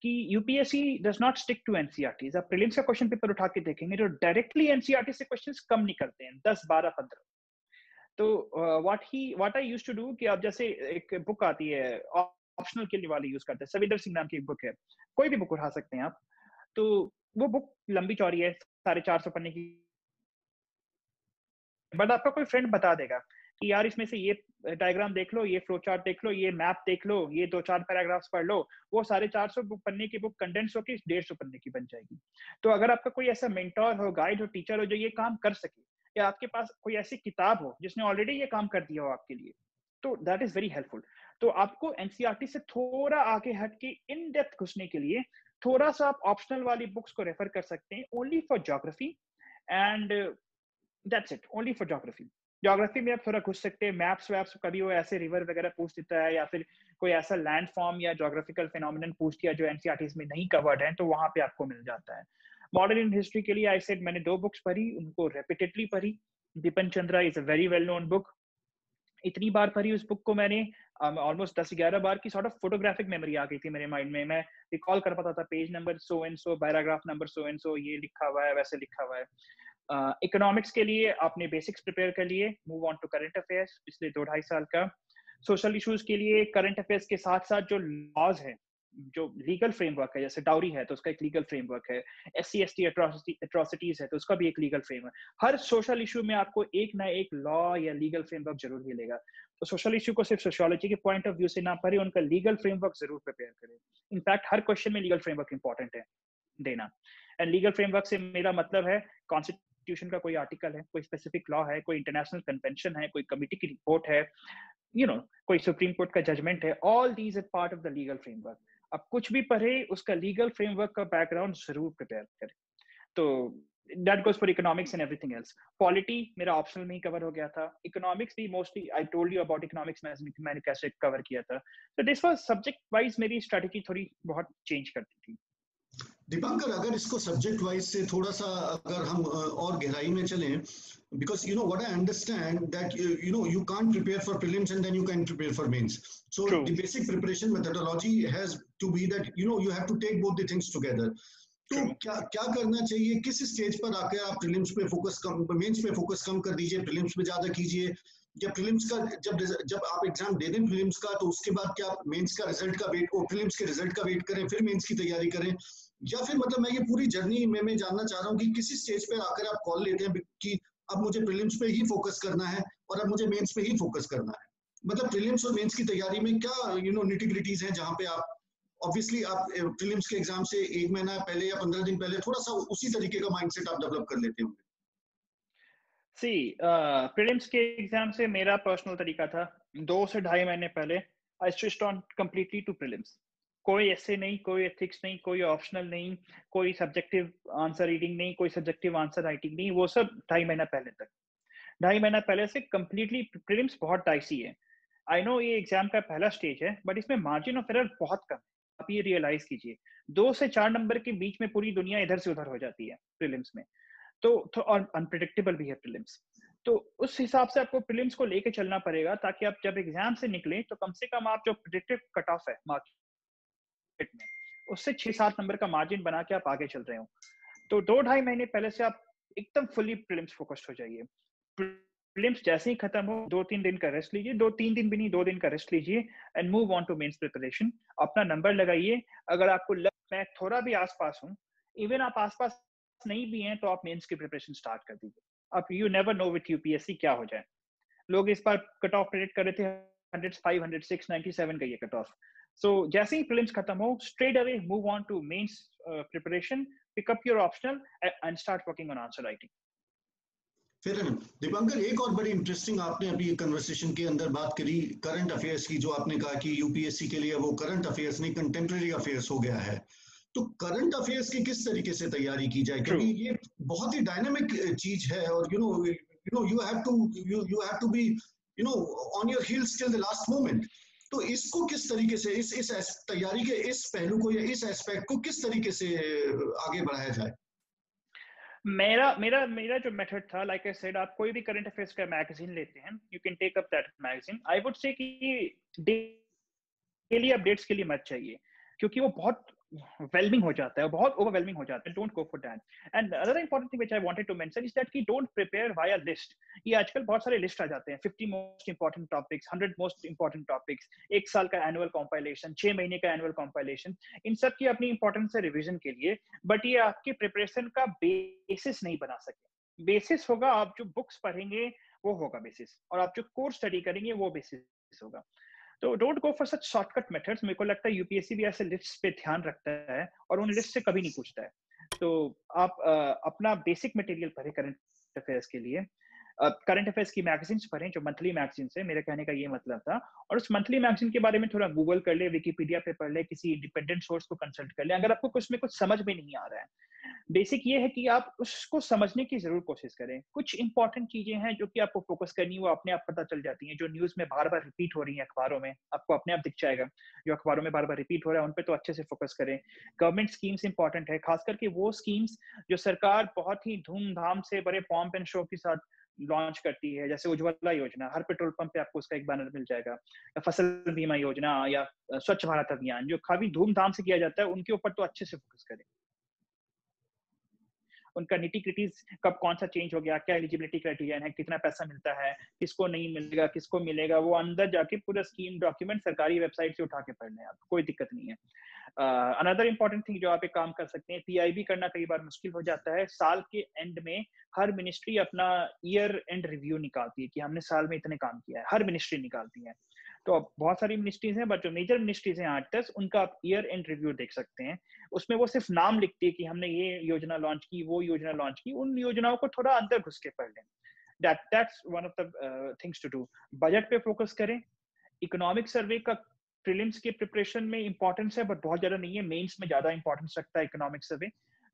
कि UPSC does not stick to NCERTs आप प्रीलिम्स का क्वेश्चन पेपर उठा के देखेंगे जो डायरेक्टली एनसीईआरटी से क्वेश्चंस कम निकलते हैं दस बारह पंद्रह। तो what he what I used to do कि आप जैसे एक बुक आती है ऑप्शनल के लिए वाली यूज़ करते हैं सविंदर सिंह नाम की एक बुक है कोई भी बुक उठा सकते हैं आप। तो वो बुक लंबी चौड़ी है साढ़े चार सौ पन्ने की बट आपका कोई फ्रेंड बता देगा कि यार इसमें से ये डायग्राम देख लो, ये फ्लो चार्ट देख लो, ये मैप देख लो, ये दो चार पैराग्राफ्स पढ़ लो, वो साढ़े चार सौ बुक पन्ने की बुक कंडेंस होकर डेढ़ सौ पन्ने की बन जाएगी। तो अगर आपका कोई ऐसा मेंटोर हो गाइड हो टीचर हो जो ये काम कर सके, या आपके पास कोई ऐसी किताब हो जिसने ऑलरेडी ये काम कर दिया हो आपके लिए तो दैट इज़ वेरी हेल्पफुल तो आपको एनसीआरटी से थोड़ा आगे हट के इन डेप्थ घुसने के लिए थोड़ा सा आप ऑप्शनल वाली बुक्स को रेफर कर सकते हैं only for geography and that's it only for geography geography में आप थोड़ा घुस सकते हैं मैप्स वैप्स कभी वो ऐसे रिवर वगैरह पूछ देता है या फिर कोई ऐसा लैंड फॉर्म या जोग्राफिकल फिनोमिन पूछ दिया जो एनसीआर में नहीं कवर्ड है तो वहाँ पे आपको मिल जाता है। मॉडर्न इन हिस्ट्री के लिए आई सेड मैंने दो बुक्स पढ़ी, उनको रेपिटेडली पढ़ी। Bipan Chandra is a very well known book इतनी बार पढ़ी उस बुक को मैंने ऑलमोस्ट दस ग्यारह बार की सॉर्ट ऑफ़ फोटोग्राफिक मेमोरी आ गई थी मेरे माइंड में। मैं रिकॉल कर पाता था page number so and so paragraph number so and so ये लिखा हुआ है वैसे लिखा हुआ है। इकोनॉमिक्स uh, के लिए आपने बेसिक्स प्रिपेयर कर लिए move on to current affairs पिछले दो ढाई साल का। सोशल इश्यूज़ के लिए करंट अफेयर्स के साथ साथ जो लॉज है जो लीगल फ्रेमवर्क है जैसे डाउरी है तो उसका एक लीगल फ्रेमवर्क है S C S T atrocities है तो उसका भी एक लीगल फ्रेमवर्क हर सोशल इशू में आपको एक ना एक लॉ या लीगल फ्रेमवर्क ज़रूर मिलेगा। तो सोशल इशू को सिर्फ़ सोशियोलॉजी के पॉइंट ऑफ़ व्यू से ना पढ़े उनका लीगल फ्रेमवर्क ज़रूर प्रिपेयर करें। इनफैक्ट हर क्वेश्चन में लीगल फ्रेमवर्क इंपॉर्टेंट है देना। एंड लीगल फ्रेमवर्क से मेरा मतलब है कॉन्स्टिट्यूशन का कोई आर्टिकल है कोई स्पेसिफिक लॉ है कोई इंटरनेशनल कन्वेंशन है कोई कमिटी की रिपोर्ट है यू you नो know, कोई सुप्रीम कोर्ट का जजमेंट है all these is part of the legal framework अब कुछ भी पढ़े, उसका लीगल फ्रेमवर्क का बैकग्राउंड ज़रूर प्रिपेयर करें। तो that goes for economics and everything else polity मेरा ऑप्शनल में ही कवर हो गया था। इकोनॉमिक्स भी mostly I told you about economics मैंने कैसे कवर किया था। तो दिस वाज सब्जेक्ट वाइज मेरी स्ट्रेटेजी थोड़ी बहुत चेंज करती थी। दीपांकर अगर इसको सब्जेक्ट वाइज से थोड़ा सा अगर हम और गहराई में चले because you know what I understand that you know you can prepare for prelims and you can prepare for mains so the preparation methodology has to be that you know you have to take both the things तो क्या क्या करना चाहिए? किस stage पर आकर आप prelims पे फोकस कम मेंस पे फोकस कम कर दीजिए प्रीलिम्स पे ज़्यादा कीजिए? जब प्रीलिम्स का जब जब आप एग्ज़ाम दे दें प्रीलिम्स का तो उसके बाद क्या मेन्स का रिज़ल्ट का वेट प्रीलिम्स के रिज़ल्ट का वेट करें फिर मेन्स की तैयारी करें? या फिर मतलब मैं ये पूरी जर्नी में, मैं जानना चाह रहा हूँ कि किसी स्टेज पे आकर आप कॉल लेते हैं कि अब मुझे प्रीलिम्स पे ही फोकस करना है और अब मुझे मेंस पे ही फोकस करना है। मतलब प्रीलिम्स और मेंस की तैयारी में क्या यू नो निटिग्रिटीज हैं जहाँ पे आप ऑब्वियसली आप प्रीलिम्स के एग्ज़ाम से एक महीना पहले या पंद्रह दिन पहले थोड़ा सा उसी तरीके का माइंडसेट आप डेवलप कर लेते होंगे। सी प्रीलिम्स के एग्ज़ाम से मेरा पर्सनल तरीका था। दो से ढाई महीने पहले I switched on completely to prelims कोई ऐसे नहीं कोई एथिक्स नहीं कोई ऑप्शनल नहीं कोई सब्जेक्टिव आंसर रीडिंग नहीं कोई सब्जेक्टिव आंसर राइटिंग नहीं वो सब ढाई महीना पहले तक। ढाई महीना पहले से कम्प्लीटली प्रीलिम्स बहुत डाइसी है। आई नो ये एग्ज़ाम का पहला स्टेज है बट इसमें मार्जिन ऑफ़ एरर बहुत कम है। आप ये रियलाइज़ कीजिए दो से चार नंबर के बीच में पूरी दुनिया इधर से उधर हो जाती है प्रिलिम्स में। तो, तो और अनप्रिडिक्टेबल भी है प्रीलिम्स तो उस हिसाब से आपको प्रिलिम्स को लेके चलना पड़ेगा ताकि आप जब एग्ज़ाम से निकले तो कम से कम आप जो प्रिडिक्टिव कट ऑफ़ है मार्केट में। उससे छह सात नंबर का मार्जिन बना के आप आगे चल रहे हो। तो दो ढाई महीने पहले से आप एकदम फुली प्रीलिम्स फोकस्ड हो जाइए। प्रीलिम्स जैसे ही खत्म हो दो तीन दिन का रेस्ट लीजिए दो तीन दिन भी नहीं, दो दिन का रेस्ट लीजिए and move on to mains preparation अपना नंबर लगाइए। अगर आपको लग मैं थोड़ा भी आसपास हूँ इवन आप आसपास नहीं भी हैं तो आप मेंस की प्रिपरेशन स्टार्ट कर दीजिए। अब you never know with UPSC क्या हो जाए। लोग इस बार कट ऑफ़ प्रेडिक्ट कर रहे थे hundred five hundred six ninety seven का ये कट ऑफ़ सो जैसे ही प्रीलिम्स खत्म हो straight away move on to mains preparation pick up your optional and start working on answer writing फिर दीपांकर एक और बड़ी इंटरेस्टिंग आपने अभी कन्वर्सेशन के अंदर बात करी करंट अफेयर्स की जो आपने कहा कि यूपीएससी के लिए वो करंट अफेयर्स नहीं कंटेम्प्रेरी अफेयर्स हो गया है। तो करंट अफेयर्स की किस तरीके से तैयारी की जाए? क्योंकि ये बहुत ही डायनामिक चीज़ है और you know you know you have to you you have to be you know on your heels till the last moment तो इसको किस तरीके से, इस इस तैयारी के इस पहलू को या इस एस्पेक्ट को किस तरीके से आगे बढ़ाया जाए? मेरा मेरा मेरा जो मेथड था लाइक आई सेड आप कोई भी करंट अफेयर्स का मैगजीन लेते हैं you can take up that magazine I would say कि डेली अपडेट्स के लिए मत चाहिए क्योंकि वो बहुत overwhelming हो जाता है बहुत overwhelming हो जाता है don't go for that and another important thing which I wanted to mention is that कि don't prepare via list ये आजकल बहुत सारे लिस्ट आ जाते हैं 50 most important topics 100 most important topics एक साल का annual compilation छह महीने का annual compilation इन सब की अपनी इंपॉर्टेंस है रिविजन के लिए बट ये आपके प्रिपरेशन का बेसिस नहीं बना सके बेसिस होगा आप जो बुक्स पढ़ेंगे वो होगा बेसिस और आप जो कोर्स स्टडी करेंगे वो बेसिस होगा तो don't go for such shortcut methods मेरे को लगता है यूपीएससी भी ऐसे लिस्ट पे ध्यान रखता है और उन लिस्ट से कभी नहीं पूछता है। तो आप आ, अपना बेसिक मटेरियल पढ़े करंट अफेयर्स के लिए। करंट अफेयर्स की मैगजीन पढ़ें, जो मंथली मैगजीन है, मेरे कहने का ये मतलब था। और उस मंथली मैगजीन के बारे में थोड़ा गूगल कर ले विकीपीडिया पे पढ़ ले, किसी इंडिपेंडेंट सोर्स को कंसल्ट कर ले, अगर आपको कुछ में कुछ समझ में नहीं आ रहा है। बेसिक ये है कि आप उसको समझने की ज़रूर कोशिश करें। कुछ इंपॉर्टेंट चीज़ें हैं जो कि आपको फोकस करनी, वो अपने आप पता चल जाती हैं, जो न्यूज़ में बार बार रिपीट हो रही है अखबारों में। आपको अपने आप दिख जाएगा, जो अखबारों में बार बार रिपीट हो रहा है, उन पर तो अच्छे से फोकस करें। गवर्नमेंट स्कीम्स इंपॉर्टेंट है खास करके वो स्कीम्स जो सरकार बहुत ही धूमधाम से बड़े पॉम्प एंड शो के साथ लॉन्च करती है, जैसे उज्ज्वला योजना, हर पेट्रोल पंप पे आपको उसका एक बैनर मिल जाएगा, या फ़सल बीमा योजना, या स्वच्छ भारत अभियान, जो काफ़ी धूमधाम से किया जाता है, उनके ऊपर तो अच्छे से फोकस करें। उनका निटी क्रिटीज कब कौन सा चेंज हो गया, क्या एलिजिबिलिटी क्राइटेरिया है, कितना पैसा मिलता है, किसको नहीं मिलेगा, किसको मिलेगा, वो अंदर जाके पूरा स्कीम डॉक्यूमेंट सरकारी वेबसाइट से उठा के पढ़ लें आप, कोई दिक्कत नहीं है। अनदर इंपॉर्टेंट थिंग जो आप एक काम कर सकते हैं पीआईबी करना कई बार मुश्किल हो जाता है, साल के एंड में हर मिनिस्ट्री अपना ईयर एंड रिव्यू निकालती है कि हमने साल में इतने काम किया है, हर मिनिस्ट्री निकालती है। तो बहुत सारी मिनिस्ट्रीज हैं बट जो मेजर मिनिस्ट्रीज हैं आठ दस उनका आप ईयर एंड रिव्यू देख सकते हैं। उसमें वो सिर्फ़ नाम लिखती है कि हमने ये योजना लॉन्च की, वो योजना लॉन्च की, उन योजनाओं को थोड़ा अंदर घुस के पढ़ लें। That that's one of the things to do budget पे फोकस करें। इकोनॉमिक सर्वे का प्रीलिम्स के प्रिपरेशन में इंपॉर्टेंस है बट बहुत ज़्यादा नहीं है। मेंस में ज़्यादा इंपॉर्टेंस रखता है इकोनॉमिक सर्वे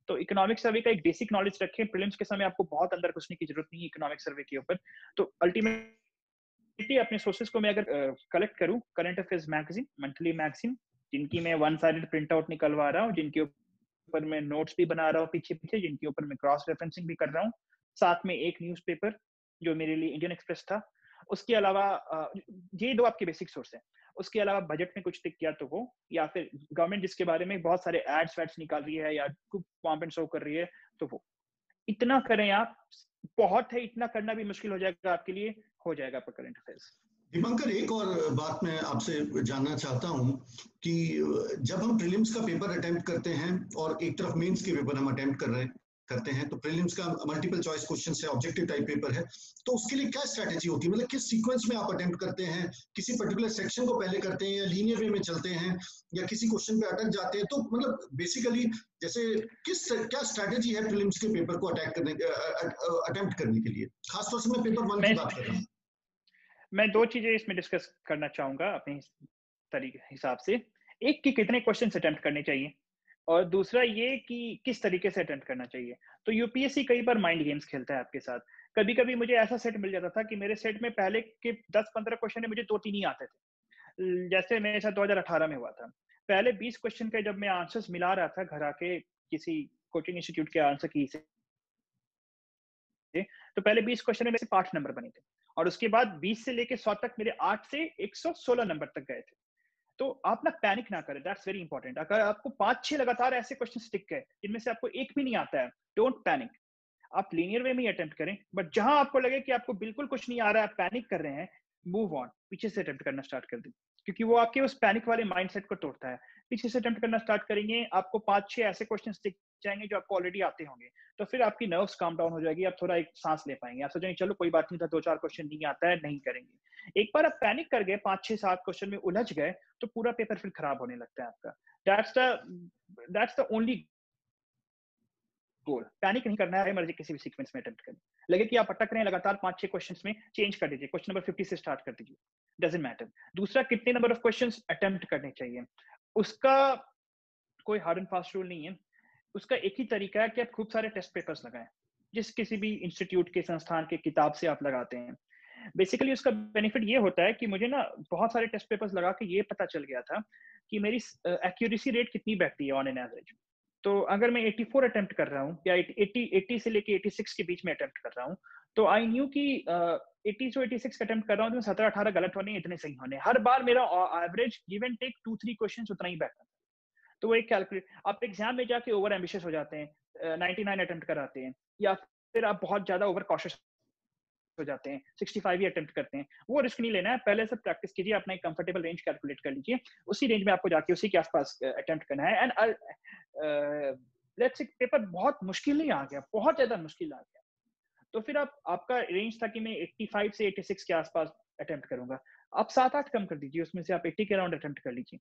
तो इकोनॉमिक सर्वे का एक बेसिक नॉलेज रखें। प्रीलिम्स के समय आपको बहुत अंदर घुसने की ज़रूरत नहीं है इकोनॉमिक सर्वे के ऊपर। तो अल्टीमेट अपने सोर्सेज को मैं अगर कलेक्ट करूँ current affairs magazine monthly magazine जिनकी मैं वन साइडेड प्रिंट आउट निकलवा रहा हूँ, जिनके ऊपर मैं नोट्स भी बना रहा हूँ, पीछे पीछे, जिनके ऊपर मैं क्रॉस रेफरेंसिंग भी कर रहा हूँ, साथ में एक न्यूज़पेपर जो मेरे लिए इंडियन एक्सप्रेस था, उसके अलावा ये दो आपके बेसिक सोर्स है। उसके अलावा बजट में कुछ टिक किया तो वो, या फिर गवर्नमेंट जिसके बारे में बहुत सारे एड्स वैड्स निकाल रही है, या पॉम्प एंड शो कर रही है तो वो। इतना करें आप, बहुत है, इतना करना भी मुश्किल हो जाएगा, आपके लिए हो जाएगा आपका करंट अफेयर्स दीपंकर, एक और बात मैं आपसे जानना चाहता हूँ कि जब हम प्रीलिम्स का पेपर अटेम्प्ट करते हैं और एक तरफ़ मेंस के पेपर हम अटेम्प्ट कर रहे हैं करते हैं तो प्रीलिम्स का मल्टीपल चॉइस क्वेश्चन है ऑब्जेक्टिव टाइप पेपर है तो उसके लिए क्या स्ट्रेटेजी होती है? मतलब किस सीक्वेंस में आप अटेम्प्ट करते हैं? किसी पर्टिकुलर सेक्शन को पहले करते हैं या लीनियर वे में चलते हैं? या किसी क्वेश्चन पे अटक जाते हैं? तो मतलब बेसिकली जैसे किस क्या स्ट्रेटेजी है प्रीलिम्स के पेपर को अटैक करने अटेम्प्ट करने के लिए? खासतौर से मैं पेपर वन की बात कर रहा हूँ। मैं दो चीज़ें इसमें डिस्कस करना चाहूँगा अपने तरीके हिसाब से। एक कि कितने क्वेश्चन अटेम्प्ट करने चाहिए? और दूसरा ये कि किस तरीके से अटेम्प्ट करना चाहिए। तो यूपीएससी कई बार माइंड गेम्स खेलता है आपके साथ। कभी कभी मुझे ऐसा सेट मिल जाता था कि मेरे सेट में पहले के 10-15 क्वेश्चन मुझे दो तीन ही आते थे। जैसे मेरे साथ 2018 में हुआ था। पहले 20 क्वेश्चन के जब मैं आंसर्स मिला रहा था घर आके किसी कोचिंग इंस्टीट्यूट के आंसर की से तो पहले 20 क्वेश्चन में मेरे पाँच नंबर बने थे। और उसके बाद 20 से लेके 100 तक मेरे 8 से 116 नंबर तक गए थे। तो आप ना पैनिक ना करें दैट्स वेरी इंपॉर्टेंट अगर आपको पाँच छह लगातार ऐसे क्वेश्चन स्टिक है, जिनमें से आपको एक भी नहीं आता है डोंट पैनिक आप लीनियर वे में ही अटेम्प्ट करें बट जहाँ आपको लगे कि आपको बिल्कुल कुछ नहीं आ रहा है, आप पैनिक कर रहे हैं मूव ऑन पीछे से अटेम्प्ट करना स्टार्ट कर दें, क्योंकि वो आपके उस पैनिक वाले माइंडसेट को तोड़ता है। पीछे से अटेम्प्ट करना स्टार्ट करेंगे, आपको पाँच छह ऐसे क्वेश्चन दिख जाएँगे जो आपको ऑलरेडी आते होंगे। तो फिर आपकी नर्व्स काम डाउन हो जाएगी, आप थोड़ा एक सांस ले पाएँगे। आप सोचेंगे, चलो, कोई बात नहीं था दो चार क्वेश्चन नहीं आता है, नहीं करेंगे। एक बार आप पैनिक कर गए पाँच छह सात क्वेश्चन में उलझ गए तो पूरा पेपर फिर खराब होने लगता है आपका। That's the that's the only goal panic नहीं करना है मर्ज़ी किसी भी सीक्वेंस में अटेम्प्ट करें लगे कि आप अटक रहे हैं, लगातार पाँच छह क्वेश्चंस में चेंज कर दीजिए। क्वेश्चन नंबर 50 से स्टार्ट कर दीजिए। डजेंट मैटर दूसरा, कितने नंबर ऑफ़ क्वेश्चन अटेम्प्ट करने चाहिए? उसका कोई हार्ड एंड फास्ट रूल नहीं है। उसका एक ही तरीका है कि आप खूब सारे टेस्ट पेपर्स लगाएँ। जिस किसी भी इंस्टीट्यूट के संस्थान के किताब से आप लगाते हैं। बेसिकली उसका बेनिफिट ये होता है कि मुझे ना बहुत सारे टेस्ट पेपर्स लगा के ये पता चल गया था कि मेरी एक्यूरेसी रेट कितनी बैठती है ऑन एन एवरेज तो अगर मैं 84 अटेम्प्ट कर रहा हूँ या 80 80 से लेके 86 के बीच में अटेम्प्ट कर रहा हूँ तो आई न्यू कि eighty two eighty six attempt कर रहा हूँ तो सत्रह अठारह गलत होने इतने सही होने। हर बार मेरा average give and take two three question उतना ही बैठा तो वो एक कैलकुलेट आप एग्ज़ाम में जाके ओवर एम्बिशियस हो जाते हैं नाइनटी नाइन अटेम्प्ट कराते हैं, या फिर आप बहुत ज़्यादा ओवर कॉशियस हो जाते हैं 65 ही अटेम्प्ट करते हैं, वो रिस्क नहीं लेना है, पहले से प्रैक्टिस कीजिए, अपना एक कंफर्टेबल रेंज कैलकुलेट कर लीजिए, उसी रेंज में आपको जाके उसी के आसपास अटेम्प्ट करना है एंड लेट्स पेपर बहुत मुश्किल नहीं आ गया, बहुत ज़्यादा मुश्किल आ गया तो फिर आप, आपका रेंज था कि मैं 85 से 86 के आसपास अटेम्प्ट करूँगा, आप सात आठ कम कर दीजिए, उसमें से आप 80 के अराउंड अटेम्प्ट कर लीजिए।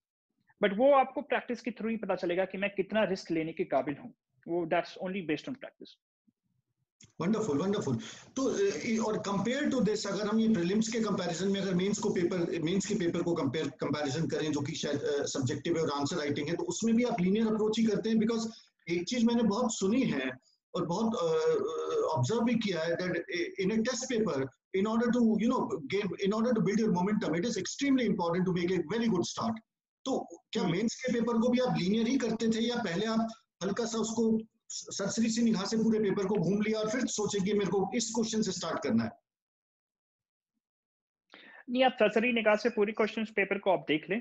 बट वो आपको प्रैक्टिस के थ्रू ही पता चलेगा कि मैं कितना रिस्क लेने के काबिल हूँ। वो that's only based on practice wonderful wonderful तो और कंपेयर टू दिस अगर हम ये प्रीलिम्स के कंपैरिजन में अगर मेंस को पेपर मेंस के पेपर को कंपेयर कंपैरिजन करें जो कि शायद सब्जेक्टिव है और आंसर राइटिंग है तो उसमें भी आप लीनियर अप्रोच ही करते हैं बिकॉज़ एक चीज़ मैंने बहुत सुनी है और बहुत ऑब्ज़र्व भी किया है that in a test paper in order to, you know, gain, in order to build your momentum, it is extremely important to make a very good start. तो क्या मेंस के पेपर को भी आप लीनियर ही करते थे या पहले आप हल्का सा उसको सरसरी सी निगाह से पूरे पेपर को घूम लिया और फिर सोचे कि मेरे को इस क्वेश्चन से स्टार्ट करना है? नहीं आप सरसरी निगाह से पूरी क्वेश्चन पेपर को आप देख लें।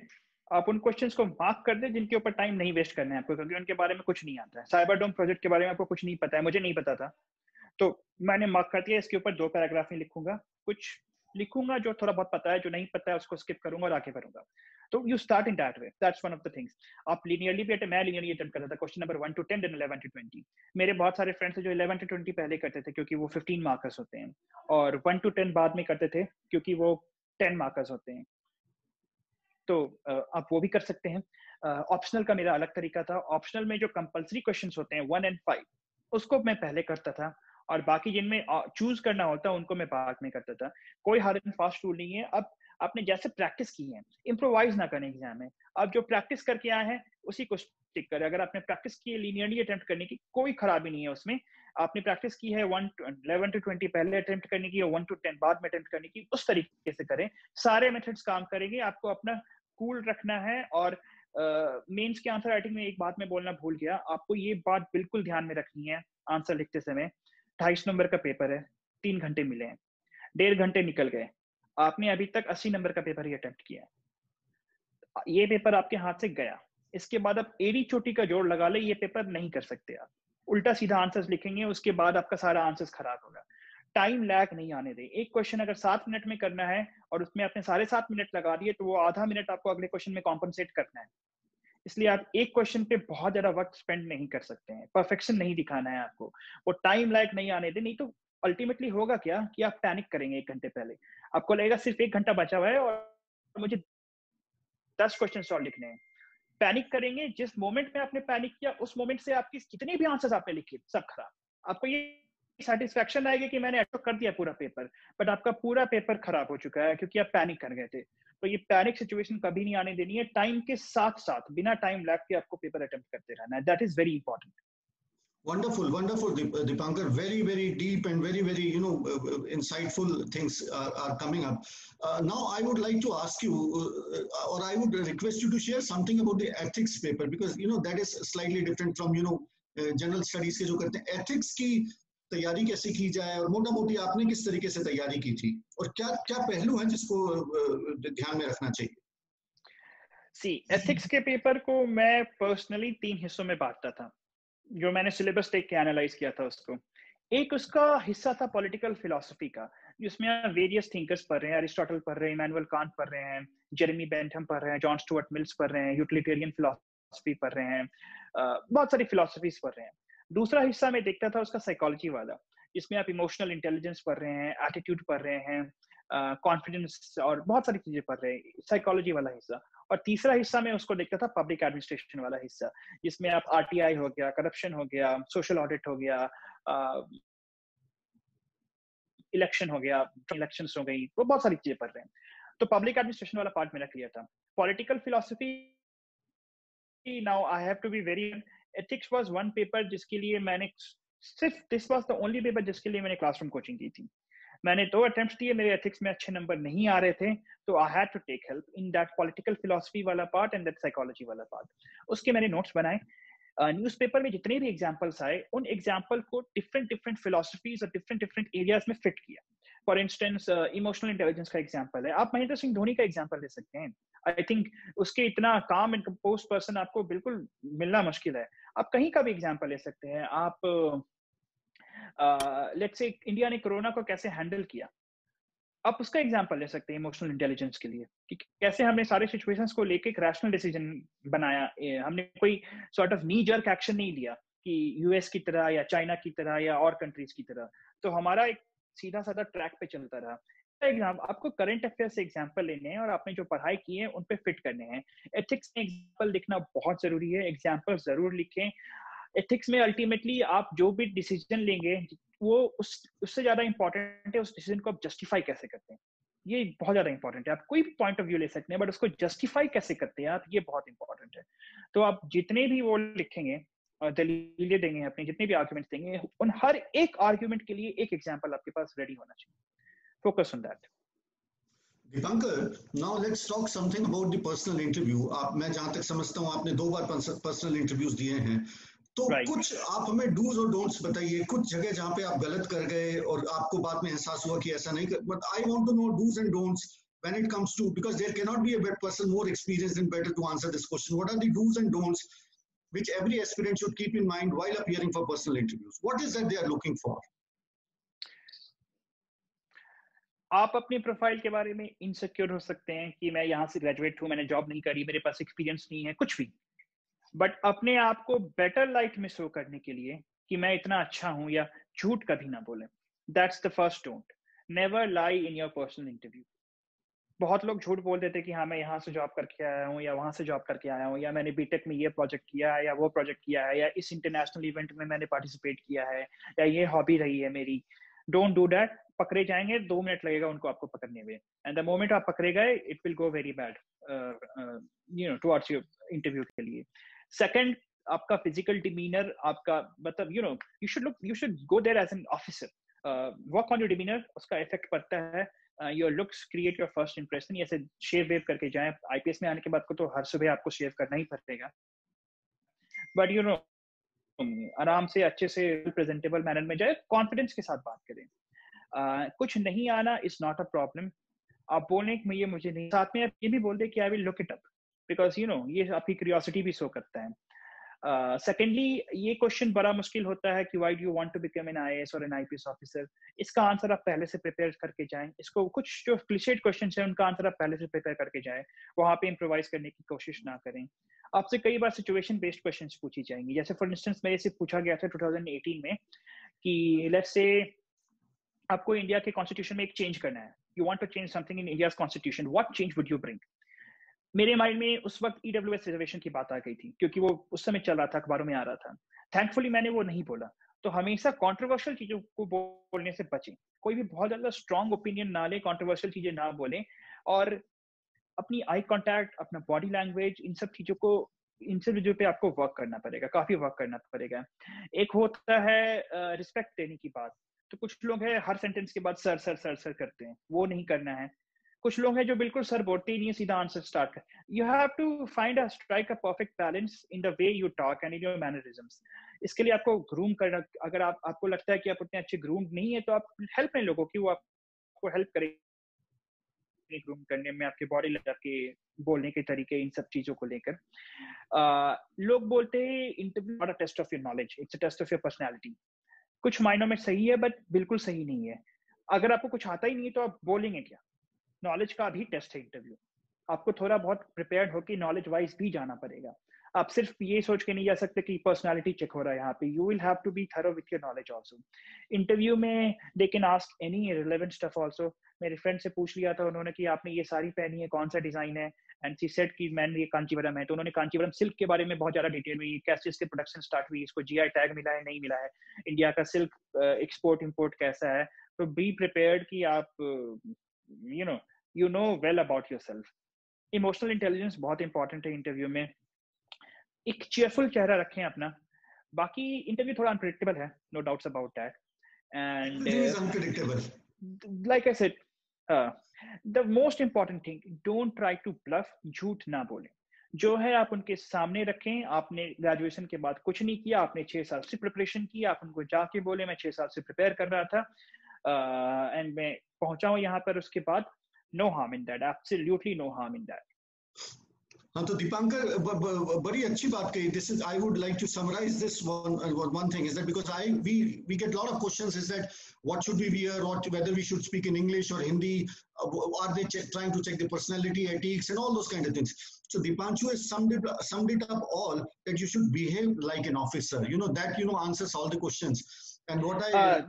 आप उन क्वेश्चंस को मार्क कर दें जिनके ऊपर टाइम नहीं वेस्ट करना है आपको क्योंकि उनके बारे में कुछ नहीं आता है। साइबर डोम प्रोजेक्ट के बारे में आपको कुछ नहीं पता है मुझे नहीं पता था। तो मैंने मार्क कर दिया इसके ऊपर दो पैराग्राफ ही लिखूँगा। कुछ लिखूँगा जो थोड़ा बहुत पता है, जो नहीं पता है, उसको स्किप करूँगा और आगे करूँगा तो you start in that way that's one of the things आप लीनियरली भी मैं लीनियरली अटेम्प्ट करता था। Question number 1 to 10 then 11 to 20 मेरे बहुत सारे फ्रेंड्स हैं जो 11 टू 20 पहले करते थे, क्योंकि वो 15 मार्कर्स होते हैं। और 1 टू 10 बाद में करते थे, क्योंकि वो 10 मार्कर्स होते हैं। तो आप वो भी कर सकते हैं। ऑप्शनल का मेरा अलग तरीका था। ऑप्शनल में जो कंपलसरी क्वेश्चंस होते हैं वन एंड फाइव उसको मैं पहले करता था। और बाकी जिनमें चूज़ करना होता उनको मैं बाद में करता था। कोई हार्ड एंड फास्ट रूल नहीं है। अब आपने जैसे प्रैक्टिस की है इम्प्रोवाइज ना करें एग्ज़ाम में। अब जो प्रैक्टिस करके आए हैं उसी को स्टिक करें। अगर आपने प्रैक्टिस की है लीनियरली अटेम्प्ट करने की कोई खराबी नहीं है उसमें आपने प्रैक्टिस की है वन इलेवन टू ट्वेंटी पहले अटेम्प्ट करने की और वन टू टेन बाद में अटेम्प्ट करने की उस तरीके से करें। सारे मेथड्स काम करेंगे। आपको अपना कूल रखना है और मेंस uh, के आंसर राइटिंग में एक बात मैं बोलना भूल गया। आपको ये बात बिल्कुल ध्यान में रखनी है आंसर लिखते समय। ढाई नंबर का पेपर है, तीन घंटे मिले हैं, डेढ़ घंटे निकल गए। आपने अभी तक अस्सी नंबर का पेपर ही अटेम्प्ट किया है। ये पेपर आपके हाथ से गया। इसके बाद आप एडी चोटी का जोड़ लगा ले, ये पेपर नहीं कर सकते आप। उल्टा सीधा आंसर्स लिखेंगे, उसके बाद आपका सारा आंसर्स खराब होगा। टाइम लैग नहीं आने दे। एक क्वेश्चन अगर सात मिनट में करना है और उसमें आपने साढ़े सात मिनट लगा दिए तो वो आधा मिनट आपको अगले क्वेश्चन में कॉम्पनसेट करना है। इसलिए आप एक क्वेश्चन पे बहुत ज़्यादा वक्त स्पेंड नहीं कर सकते हैं। परफेक्शन नहीं दिखाना है आपको। वो टाइम लैग नहीं आने दे, नहीं तो अल्टीमेटली होगा क्या कि आप पैनिक करेंगे एक घंटे पहले। आपको लगेगा सिर्फ़ एक घंटा बचा हुआ है और मुझे दस क्वेश्चन सॉल्व लिखने हैं। पैनिक करेंगे, जिस मोमेंट में आपने पैनिक किया, उस मोमेंट से आपकी कितने भी आंसर्स आपने लिखे, सब खराब। आपको ये सेटिस्फेक्शन आएगी कि मैंने अटो कर दिया पूरा पेपर बट आपका पूरा पेपर खराब हो चुका है क्योंकि आप पैनिक कर गए थे तो ये पैनिक सिचुएशन कभी नहीं आने देनी है टाइम के साथ साथ बिना टाइम लैग के आपको पेपर अटेम्प्ट करते रहना है that is very important Wonderful, wonderful, uh, Dipankar. Very, very deep and very, very, you know, uh, uh, insightful things are, are coming up. Uh, now, I would like to ask you, uh, or I would request you to share something about the ethics paper because, you know, that is slightly different from, you know, general studies के जो करते हैं ethics की तैयारी कैसे की जाए और मोटा मोटी आपने किस तरीके से तैयारी की थी? और क्या क्या पहलू है जिसको ध्यान में रखना चाहिए? सी एथिक्स के पेपर को मैं पर्सनली तीन हिस्सों में बांटता था। जो मैंने सिलेबस देख के एनालाइज किया था उसको। एक उसका हिस्सा था पॉलिटिकल फिलोसफी का, जिसमें आप वेरियस थिंकर्स पढ़ रहे हैं अरिस्टोटल पढ़ रहे हैं इमानुअल कांट पढ़ रहे हैं जेरेमी बेंथम पढ़ रहे हैं जॉन स्टुअर्ट मिल्स पढ़ रहे हैं यूटिलिटेरियन फिलोसफी पढ़ रहे हैं बहुत सारी फिलोसफीज पढ़ रहे हैं। दूसरा हिस्सा मैं देखता था उसका साइकोलॉजी वाला जिसमें आप इमोशनल इंटेलिजेंस पढ़ रहे हैं एटीट्यूड पढ़ रहे हैं कॉन्फिडेंस uh, और बहुत सारी चीज़ें पढ़ रहे हैं साइकोलॉजी वाला हिस्सा। और तीसरा हिस्सा में उसको देखता था पब्लिक एडमिनिस्ट्रेशन वाला हिस्सा जिसमें आप आरटीआई हो गया करप्शन हो गया सोशल ऑडिट हो गया इलेक्शन हो गया इलेक्शन हो गई वो बहुत सारी चीज़ें पढ़ रहे हैं। तो पब्लिक एडमिनिस्ट्रेशन वाला पार्ट मेरा क्लियर था। Political philosophy now I have to be very ethics was one paper जिसके लिए मैंने सिर्फ़ this was the only paper जिसके लिए मैंने क्लासरूम कोचिंग दी थी। मैंने दो अटेम्प्ट दिए मेरे एथिक्स में अच्छे नंबर नहीं आ रहे थे तो I had to take help in that political philosophy वाला पार्ट एंड दैट साइकोलॉजी वाला पार्ट उसके मैंने नोट्स बनाए। न्यूज़पेपर uh, में जितने भी एग्जाम्पल्स आए उन एग्ज़ाम्पल को डिफरेंट डिफरेंट फिलोसफीज और डिफरेंट डिफरेंट एरियाज़ में फिट किया। फॉर इंस्टेंस इमोशनल इंटेलिजेंस का एग्ज़ाम्पल है। आप महेंद्र सिंह धोनी का एग्ज़ाम्पल ले सकते हैं। आई थिंक उसके इतना काम एंड कंपोज पर्सन आपको बिल्कुल मिलना मुश्किल है। आप कहीं का भी एग्ज़ाम्पल ले सकते हैं। आप लेट्स से इंडिया ने कोरोना को कैसे हैंडल किया? आप उसका एग्ज़ाम्पल ले सकते हैं इमोशनल इंटेलिजेंस के लिए कि कैसे हमने सारे सिचुएशंस को लेके एक रैशनल डिसीज़न बनाया। हमने कोई sort of knee jerk action नहीं लिया कि यूएस की तरह या चाइना की तरह या और कंट्रीज़ की तरह। तो हमारा एक सीधा साधा ट्रैक पे चलता रहा। एग्ज़ाम आपको करंट अफेयर से एग्ज़ाम्पल लेने हैं और आपने जो पढ़ाई की है, उन पे फिट करने हैं। एथिक्स में एग्ज़ाम्पल लिखना बहुत ज़रूरी है। एग्ज़ाम्पल ज़रूर लिखें। एथिक्स में अल्टीमेटली आप जो भी डिसीज़न लेंगे, वो उस, उससे ज़्यादा इंपॉर्टेंट है, उस डिसीज़न को आप जस्टिफाई कैसे करते हैं? ये बहुत ज़्यादा इंपॉर्टेंट है। आप कोई भी पॉइंट ऑफ़ व्यू ले सकते हैं बट उसको जस्टिफाई कैसे करते हैं आप, ये बहुत इंपॉर्टेंट है। तो आप जितने भी वो लिखेंगे दलीलें देंगे अपने, जितने भी आर्ग्यूमेंट देंगे, उन हर एक आर्ग्यूमेंट के लिए एक एग्ज़ाम्पल आपके पास रेडी होना चाहिए। Focus on that Dipankar, now let's talk something about the personal interview. आप मैं जहाँ तक समझता हूँ आपने दो बार पर्सनल इंटरव्यूज़ दिए हैं तो right. कुछ आप हमें डूज और डोंट्स बताइए कुछ जगह जहाँ पे आप गलत कर गए और आपको बाद में एहसास हुआ कि ऐसा नहीं कर but I want to know dos and don'ts when it comes to because there cannot be a better person more experienced and better to answer this question what are the do's and don'ts which every aspirant should keep in mind while appearing for personal interviews what is that they are looking for आप अपनी profile के बारे में insecure हो सकते हैं कि मैं यहाँ से ग्रेजुएट हूँ, मैंने जॉब नहीं करी, मेरे पास एक्सपीरियंस नहीं है, कुछ भी। बट अपने आप को बेटर लाइट में शो करने के लिए कि मैं इतना अच्छा हूँ या झूठ कभी ना बोले। That's the first don't never lie in your personal interview बहुत लोग झूठ बोल देते कि हाँ मैं यहाँ से जॉब करके आया हूँ या वहाँ से जॉब करके आया हूँ या मैंने बीटेक में ये प्रोजेक्ट किया है या वो प्रोजेक्ट किया है या इस इंटरनेशनल इवेंट में मैंने पार्टिसिपेट किया है या ये हॉबी रही है मेरी। डोंट डू दैट पकड़े जाएँगे, दो मिनट लगेगा उनको आपको पकड़ने में। एंड द मोमेंट आप पकड़े गए it will go very bad you know towards your interview के लिए। सेकंड आपका फ़िज़िकल डिमीनर आपका मतलब you know you should look you should go there as an officer work on your demeanour उसका effect पड़ता है। Your looks create your first impression ऐसे shave वेव करके जाए। आईपीएस में आने के बाद को तो हर सुबह आपको शेव करना ही पड़ेगा। बट यू नो आराम से अच्छे से प्रेजेंटेबल मैनर में जाए कॉन्फिडेंस के साथ बात करें। uh, कुछ नहीं आना इज़ नॉट अ प्रॉब्लम आप बोलने में ये मुझे नहीं साथ में आप ये भी बोल दे कि I will look it up because you know ये आपकी क्यूरियोसिटी भी शो करता है। सेकेंडली uh, ये क्वेश्चन बड़ा मुश्किल होता है कि why do want to become an IAS और एन आईपीएस ऑफिसर इसका आंसर आप पहले से प्रिपेयर करके जाएँ। इसको कुछ जो क्लिशेड क्वेश्चन है उनका आंसर आप पहले से प्रिपेयर करके जाएँ। वहाँ पे इम्प्रोवाइज करने की कोशिश ना करें। आपसे कई बार सिचुएशन बेस्ड क्वेश्चन पूछी जाएँगी। जैसे फॉर इंस्टेंस मेरे से पूछा गया था 2018 में कि लेट्स से आपको इंडिया के कॉन्स्टिट्यूशन में एक चेंज करना है। You want to change something in India constitution what change would you bring मेरे माइंड में उस वक्त ईडब्ल्यू एस रिजर्वेशन की बात आ गई थी, क्योंकि वो उस समय चल रहा था, अखबारों में आ रहा था। थैंकफुली मैंने वो नहीं बोला। तो हमेशा कॉन्ट्रोवर्शियल चीज़ों को बोलने से बचें। कोई भी बहुत ज़्यादा स्ट्रॉन्ग ओपिनियन ना ले कॉन्ट्रोवर्शियल चीज़ें ना बोलें, और अपनी आई कांटेक्ट अपना बॉडी लैंग्वेज इन सब चीज़ों को, इन सब चीज़ों पे आपको वर्क करना पड़ेगा, काफ़ी वर्क करना पड़ेगा। एक होता है रिस्पेक्ट देने की बात। तो कुछ लोग हैं, हर सेंटेंस के बाद सर सर सर सर करते हैं। वो नहीं करना है। कुछ लोग हैं जो बिल्कुल सर बोलते ही नहीं सीधा आंसर स्टार्ट कर you have to find a strike a perfect balance in the way you talk and in your mannerisms इसके लिए आपको ग्रूम करना, अगर आप, आपको लगता है कि आप उतने अच्छे ग्रूम नहीं है तो आप हेल्प लें लोगों की, वो आपको हेल्प करें ग्रूम करने में, आपके बॉडी आपके बोलने के तरीके, इन सब चीज़ों को लेकर। लोग बोलते हैं interview not a test of your knowledge it's a test of your personality कुछ मायनों में सही है बट बिल्कुल सही नहीं है। अगर आपको कुछ आता ही नहीं है तो आप बोलेंगे क्या? नॉलेज का भी टेस्ट है इंटरव्यू आपको थोड़ा बहुत प्रिपेयर्ड होकर नॉलेज वाइज भी जाना पड़ेगा। आप सिर्फ़ ये सोच के नहीं जा सकते कि पर्सनालिटी चेक हो रहा है यहाँ पे। You will have to be thorough with your knowledge also interview में they can ask any relevant stuff also मेरे फ्रेंड से पूछ लिया था उन्होंने कि आपने ये सारी पहनी है, कौन सा डिज़ाइन है? एंड सी सेट की मैंने ये कांचीवरम है। तो उन्होंने कांचीवरम सिल्क के बारे में बहुत ज़्यादा डिटेल में कैसे इसके प्रोडक्शन स्टार्ट हुई, इसको जीआई टैग मिला है, नहीं मिला है? इंडिया का सिल्क एक्सपोर्ट इम्पोर्ट कैसा है? तो बी प्रिपेयर्ड कि आप you know you know well about yourself emotional intelligence बहुत इंपॉर्टेंट है इंटरव्यू में। एक चेयरफुल चेहरा रखें अपना। बाकी इंटरव्यू थोड़ा अनप्रिडिक्टेबल है no doubts about that and like I said the most important thing don't try to bluff झूठ ना बोले। जो है आप उनके सामने रखें। आपने ग्रेजुएशन के बाद कुछ नहीं किया आपने छह साल से प्रिपरेशन की आप उनको जाके बोले मैं छह साल से प्रिपेयर कर रहा था। एंड uh, मैं पहुँचा हूँ यहाँ पर उसके बाद। no harm in that absolutely no harm in that हाँ तो दीपांकर बड़ी अच्छी बात कही this is I would like to summarise this one one thing is that because I we we get lot of questions is that what should we wear what whether we should speak in english or hindi uh, are they trying to check the personality ethics and all those kind of things so dipanshu has summed it summed it up all that you should behave like an officer you know that you know answers all the questions and what i uh,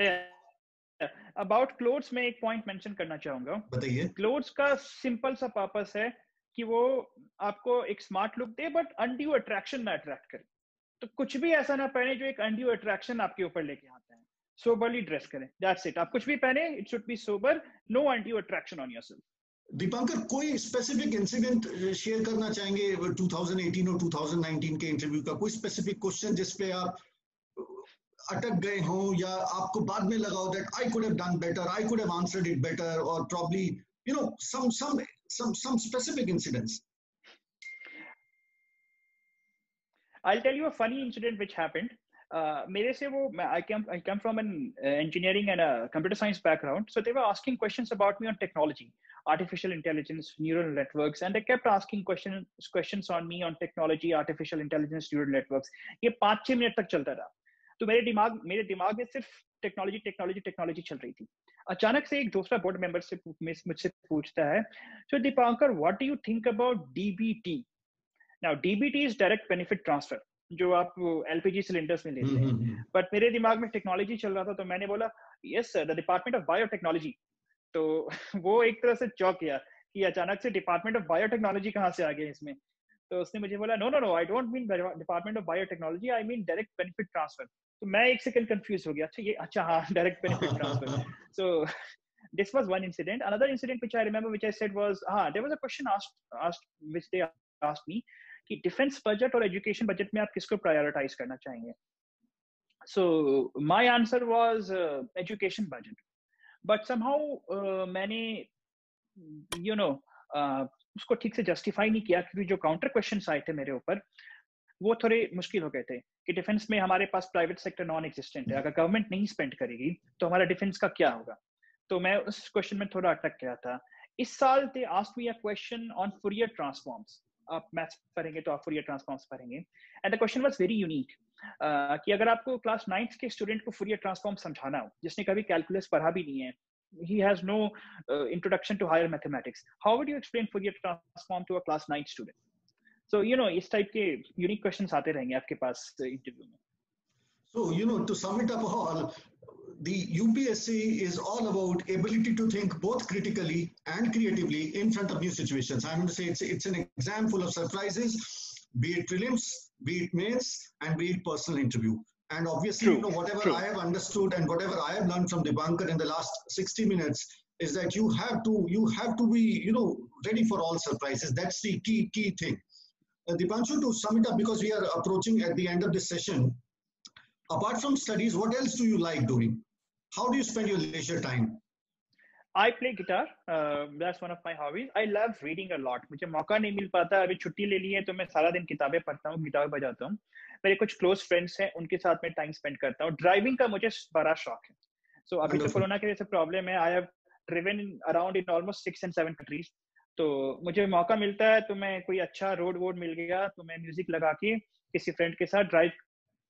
yeah About clothes में एक point mention करना चाहूँगा। बताइए। Clothes का simple सा purpose है कि वो आपको एक स्मार्ट लुक दे बट अनड्यू अट्रैक्शन ना अट्रैक्ट करे। तो कुछ भी ऐसा ना पहने जो एक अनड्यू अट्रैक्शन आपके ऊपर लेके आता है। सोबरली ड्रेस करें। दैट्स इट आप कुछ भी पहने it should be sober no undue attraction on yourself Dipankar कोई स्पेसिफिक इंसिडेंट शेयर करना चाहेंगे? 2018 और 2019 के इंटरव्यू का कोई स्पेसिफिक क्वेश्चन जिसपे आप अटक गए हों या आपको बाद में लगा हो that I could have done better I could have answered it better और probably you know some some some some specific incidents I tell you a funny incident which happened मेरे से वो I came I came from an engineering and a computer science background so they were asking questions about me on technology artificial intelligence, neural networks, and they kept asking questions questions on me on technology, artificial intelligence, neural networks. ye 5 6 minute tak chalta raha तो मेरे दिमाग मेरे दिमाग में सिर्फ़ technology technology technology चल रही थी। अचानक से एक दूसरा बोर्ड मेंबर से मुझसे पूछता है so Dipankar what do you think about DBT now DBT is direct benefit transfer जो आप एलपीजी सिलेंडर्स में लेते हैं। But hmm, hmm, hmm. मेरे दिमाग में टेक्नोलॉजी चल रहा था तो मैंने बोला yes sir the department of biotechnology तो वो एक तरह से चौक किया कि अचानक से डिपार्टमेंट ऑफ़ बायोटेक्नोलॉजी कहाँ से आ गया इसमें? तो उसने मुझे बोला no no no I don't mean department of biotechnology I mean direct benefit transfer तो मैं एक सेकंड कंफ्यूज हो गया। अच्छा ये अच्छा हाँ direct benefit transfer so this was one incident. Another incident which i remember which i said was ah there was a question asked asked which they asked me कि डिफेंस बजट और education budget में आप किसको prioritise करना चाहेंगे? So my answer was education budget but somehow मैंने you know uh, उसको ठीक से जस्टिफाई नहीं किया क्योंकि जो काउंटर क्वेश्चंस आए थे मेरे ऊपर वो थोड़े मुश्किल हो गए थे। कि डिफेंस में हमारे पास प्राइवेट सेक्टर नॉन एग्जिस्टेंट है अगर गवर्नमेंट नहीं स्पेंड करेगी तो हमारा डिफेंस का क्या होगा? तो मैं उस क्वेश्चन में थोड़ा अटक गया था। इस साल they ask me a question on Fourier transforms आप मैथ्स पढ़ेंगे तो आप फुरियर ट्रांसफॉर्म्स पढ़ेंगे। And the question was very unique कि अगर आपको क्लास नाइन्थ के स्टूडेंट को फुरियर ट्रांसफॉर्म समझाना हो जिसने कभी कैलकुलस पढ़ा भी नहीं है he has no uh, introduction to higher mathematics how would you explain fourier transform to a class 9 student? so you know इस type के unique questions आते रहेंगे आपके पास interview में so you know to sum it up all the UPSC is all about ability to think both critically and creatively in front of new situations. I'm going to say it's, it's an exam full of surprises, be it prelims, be it mains, and be it personal interview. And obviously, True. you know, whatever True. I have understood and whatever I have learned from Dipankar in the last 60 minutes is that you have to you have to be you know ready for all surprises. That's the key key thing. Uh, Dipanshu, to sum it up, because we are approaching at the end of this session, apart from studies, what else do you like doing? How do you spend your leisure time? I play guitar. Uh, that's one of my hobbies. I love reading a lot. मुझे मौका नहीं मिल पाता अभी छुट्टी ले ली है तो मैं सारा दिन किताबें पढ़ता हूँ गिटार बजाता हूँ मेरे कुछ क्लोज फ्रेंड्स हैं उनके साथ में टाइम स्पेंड करता हूँ ड्राइविंग का मुझे बड़ा शौक है सो so, अभी तो कोरोना की वजह से प्रॉब्लम है I have driven around in almost six and seven countries तो मुझे मौका मिलता है तो मैं कोई अच्छा रोड वोड मिल गया तो मैं म्यूज़िक लगा के किसी फ्रेंड के साथ ड्राइव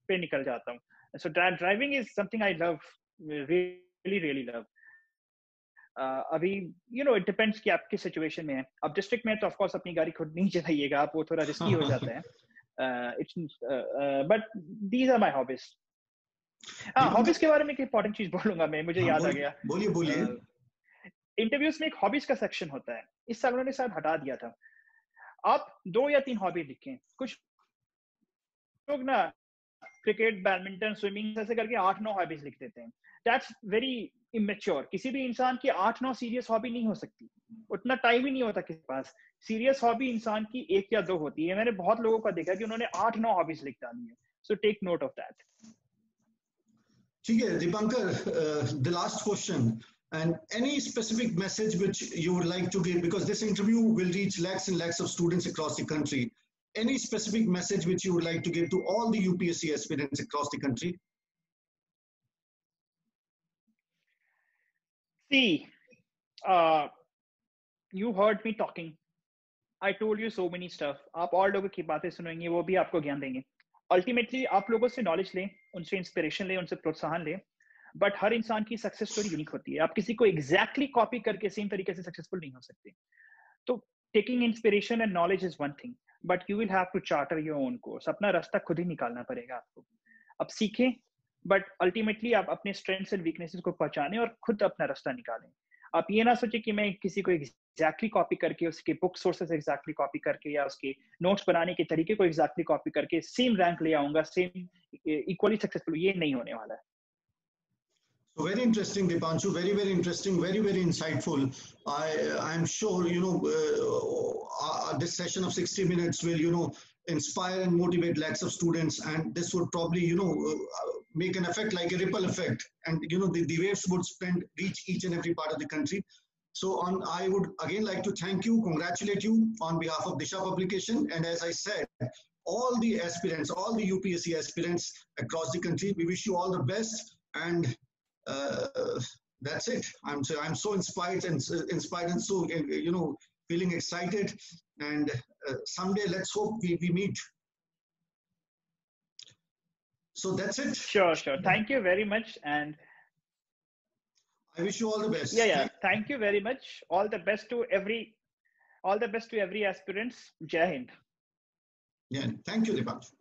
पे निकल जाता हूँ। So driving is something I love really really love अभी यू नो इट डिपेंड्स कि आपकी सिचुएशन में है। अब डिस्ट्रिक्ट में तो ऑफ़ कोर्स अपनी गाड़ी खुद नहीं चलाइएगा आप वो थोड़ा रिस्की हो जाता है। It's but these are my hobbies हाँ हॉबीज के बारे में एक इंपॉर्टेंट चीज़ बोलूँगा मैं मुझे हाँ, याद आ गया। बोलिए बोलिए। इंटरव्यूज़ में एक हॉबीज का सेक्शन होता है। इस साल उन्होंने शायद हटा दिया था। आप दो या तीन हॉबी लिखें। कुछ लोग ना क्रिकेट बैडमिंटन स्विमिंग ऐसे करके आठ नौ हॉबीज लिख देते हैं। दैट्स वेरी इमेच्योर किसी भी इंसान की आठ नौ सीरियस हॉबी नहीं हो सकती। उतना टाइम ही नहीं होता किसी पास। सीरियस हॉबी इंसान की एक या दो होती है। मैंने बहुत लोगों का देखा कि उन्होंने आठ नौ हॉबीज लिख डाली है। So take note of that ठीक है, Dipankar the last question and any specific message which you would like to give because this interview will reach lakhs and lakhs of students across the country any specific message which you would like to give to all the upsc aspirants across the country See, uh, you heard me talking. I told you so many stuff. आप और लोगों की बातें सुनेंगे वो भी आपको ज्ञान देंगे अल्टीमेटली आप लोगों से नॉलेज लें उनसे इंस्पिरेशन लें उनसे प्रोत्साहन लें बट हर इंसान की सक्सेस स्टोरी यूनिक होती है। आप किसी को एग्जैक्टली exactly कॉपी करके सेम तरीके से सक्सेसफुल नहीं हो सकते। तो taking inspiration and knowledge is one thing but you will have to charter your own course अपना रास्ता खुद ही निकालना पड़ेगा आपको। अब सीखें बट अल्टीमेटली आप अपने स्ट्रेंथ्स एंड वीकनेसेस को पहचाने और खुद अपना रास्ता निकालें। आप ये ना सोचे कि मैं किसी को एग्जैक्टली कॉपी करके, उसके बुक सोर्सेस एग्जैक्टली कॉपी करके या उसके नोट्स बनाने के तरीके को एग्जैक्टली कॉपी करके सेम रैंक ले आऊँगा सेम इक्वली सक्सेसफुल ये नहीं होने वाला है। So very interesting, Dipanshu. Very, very interesting. Very, very insightful. I, I'm sure you know uh, uh, this session of 60 minutes will you know inspire and motivate lakhs of students, and this would probably you know uh, make an effect like a ripple effect and you know the, the waves would spread reach each and every part of the country so on i would again like to thank you congratulate you on behalf of disha publication and as i said all the aspirants all the upsc aspirants across the country we wish you all the best and uh, Uh, that's it i'm so i'm so inspired and uh, inspired and so uh, you know feeling excited and uh, someday let's hope we, we meet so that's it. Sure, sure. Thank you very much. And I wish you all the best. Yeah, yeah. Thank you very much. All the best to every, all the best to every aspirants. Jai Hind. Yeah. Thank you, Dipanshu.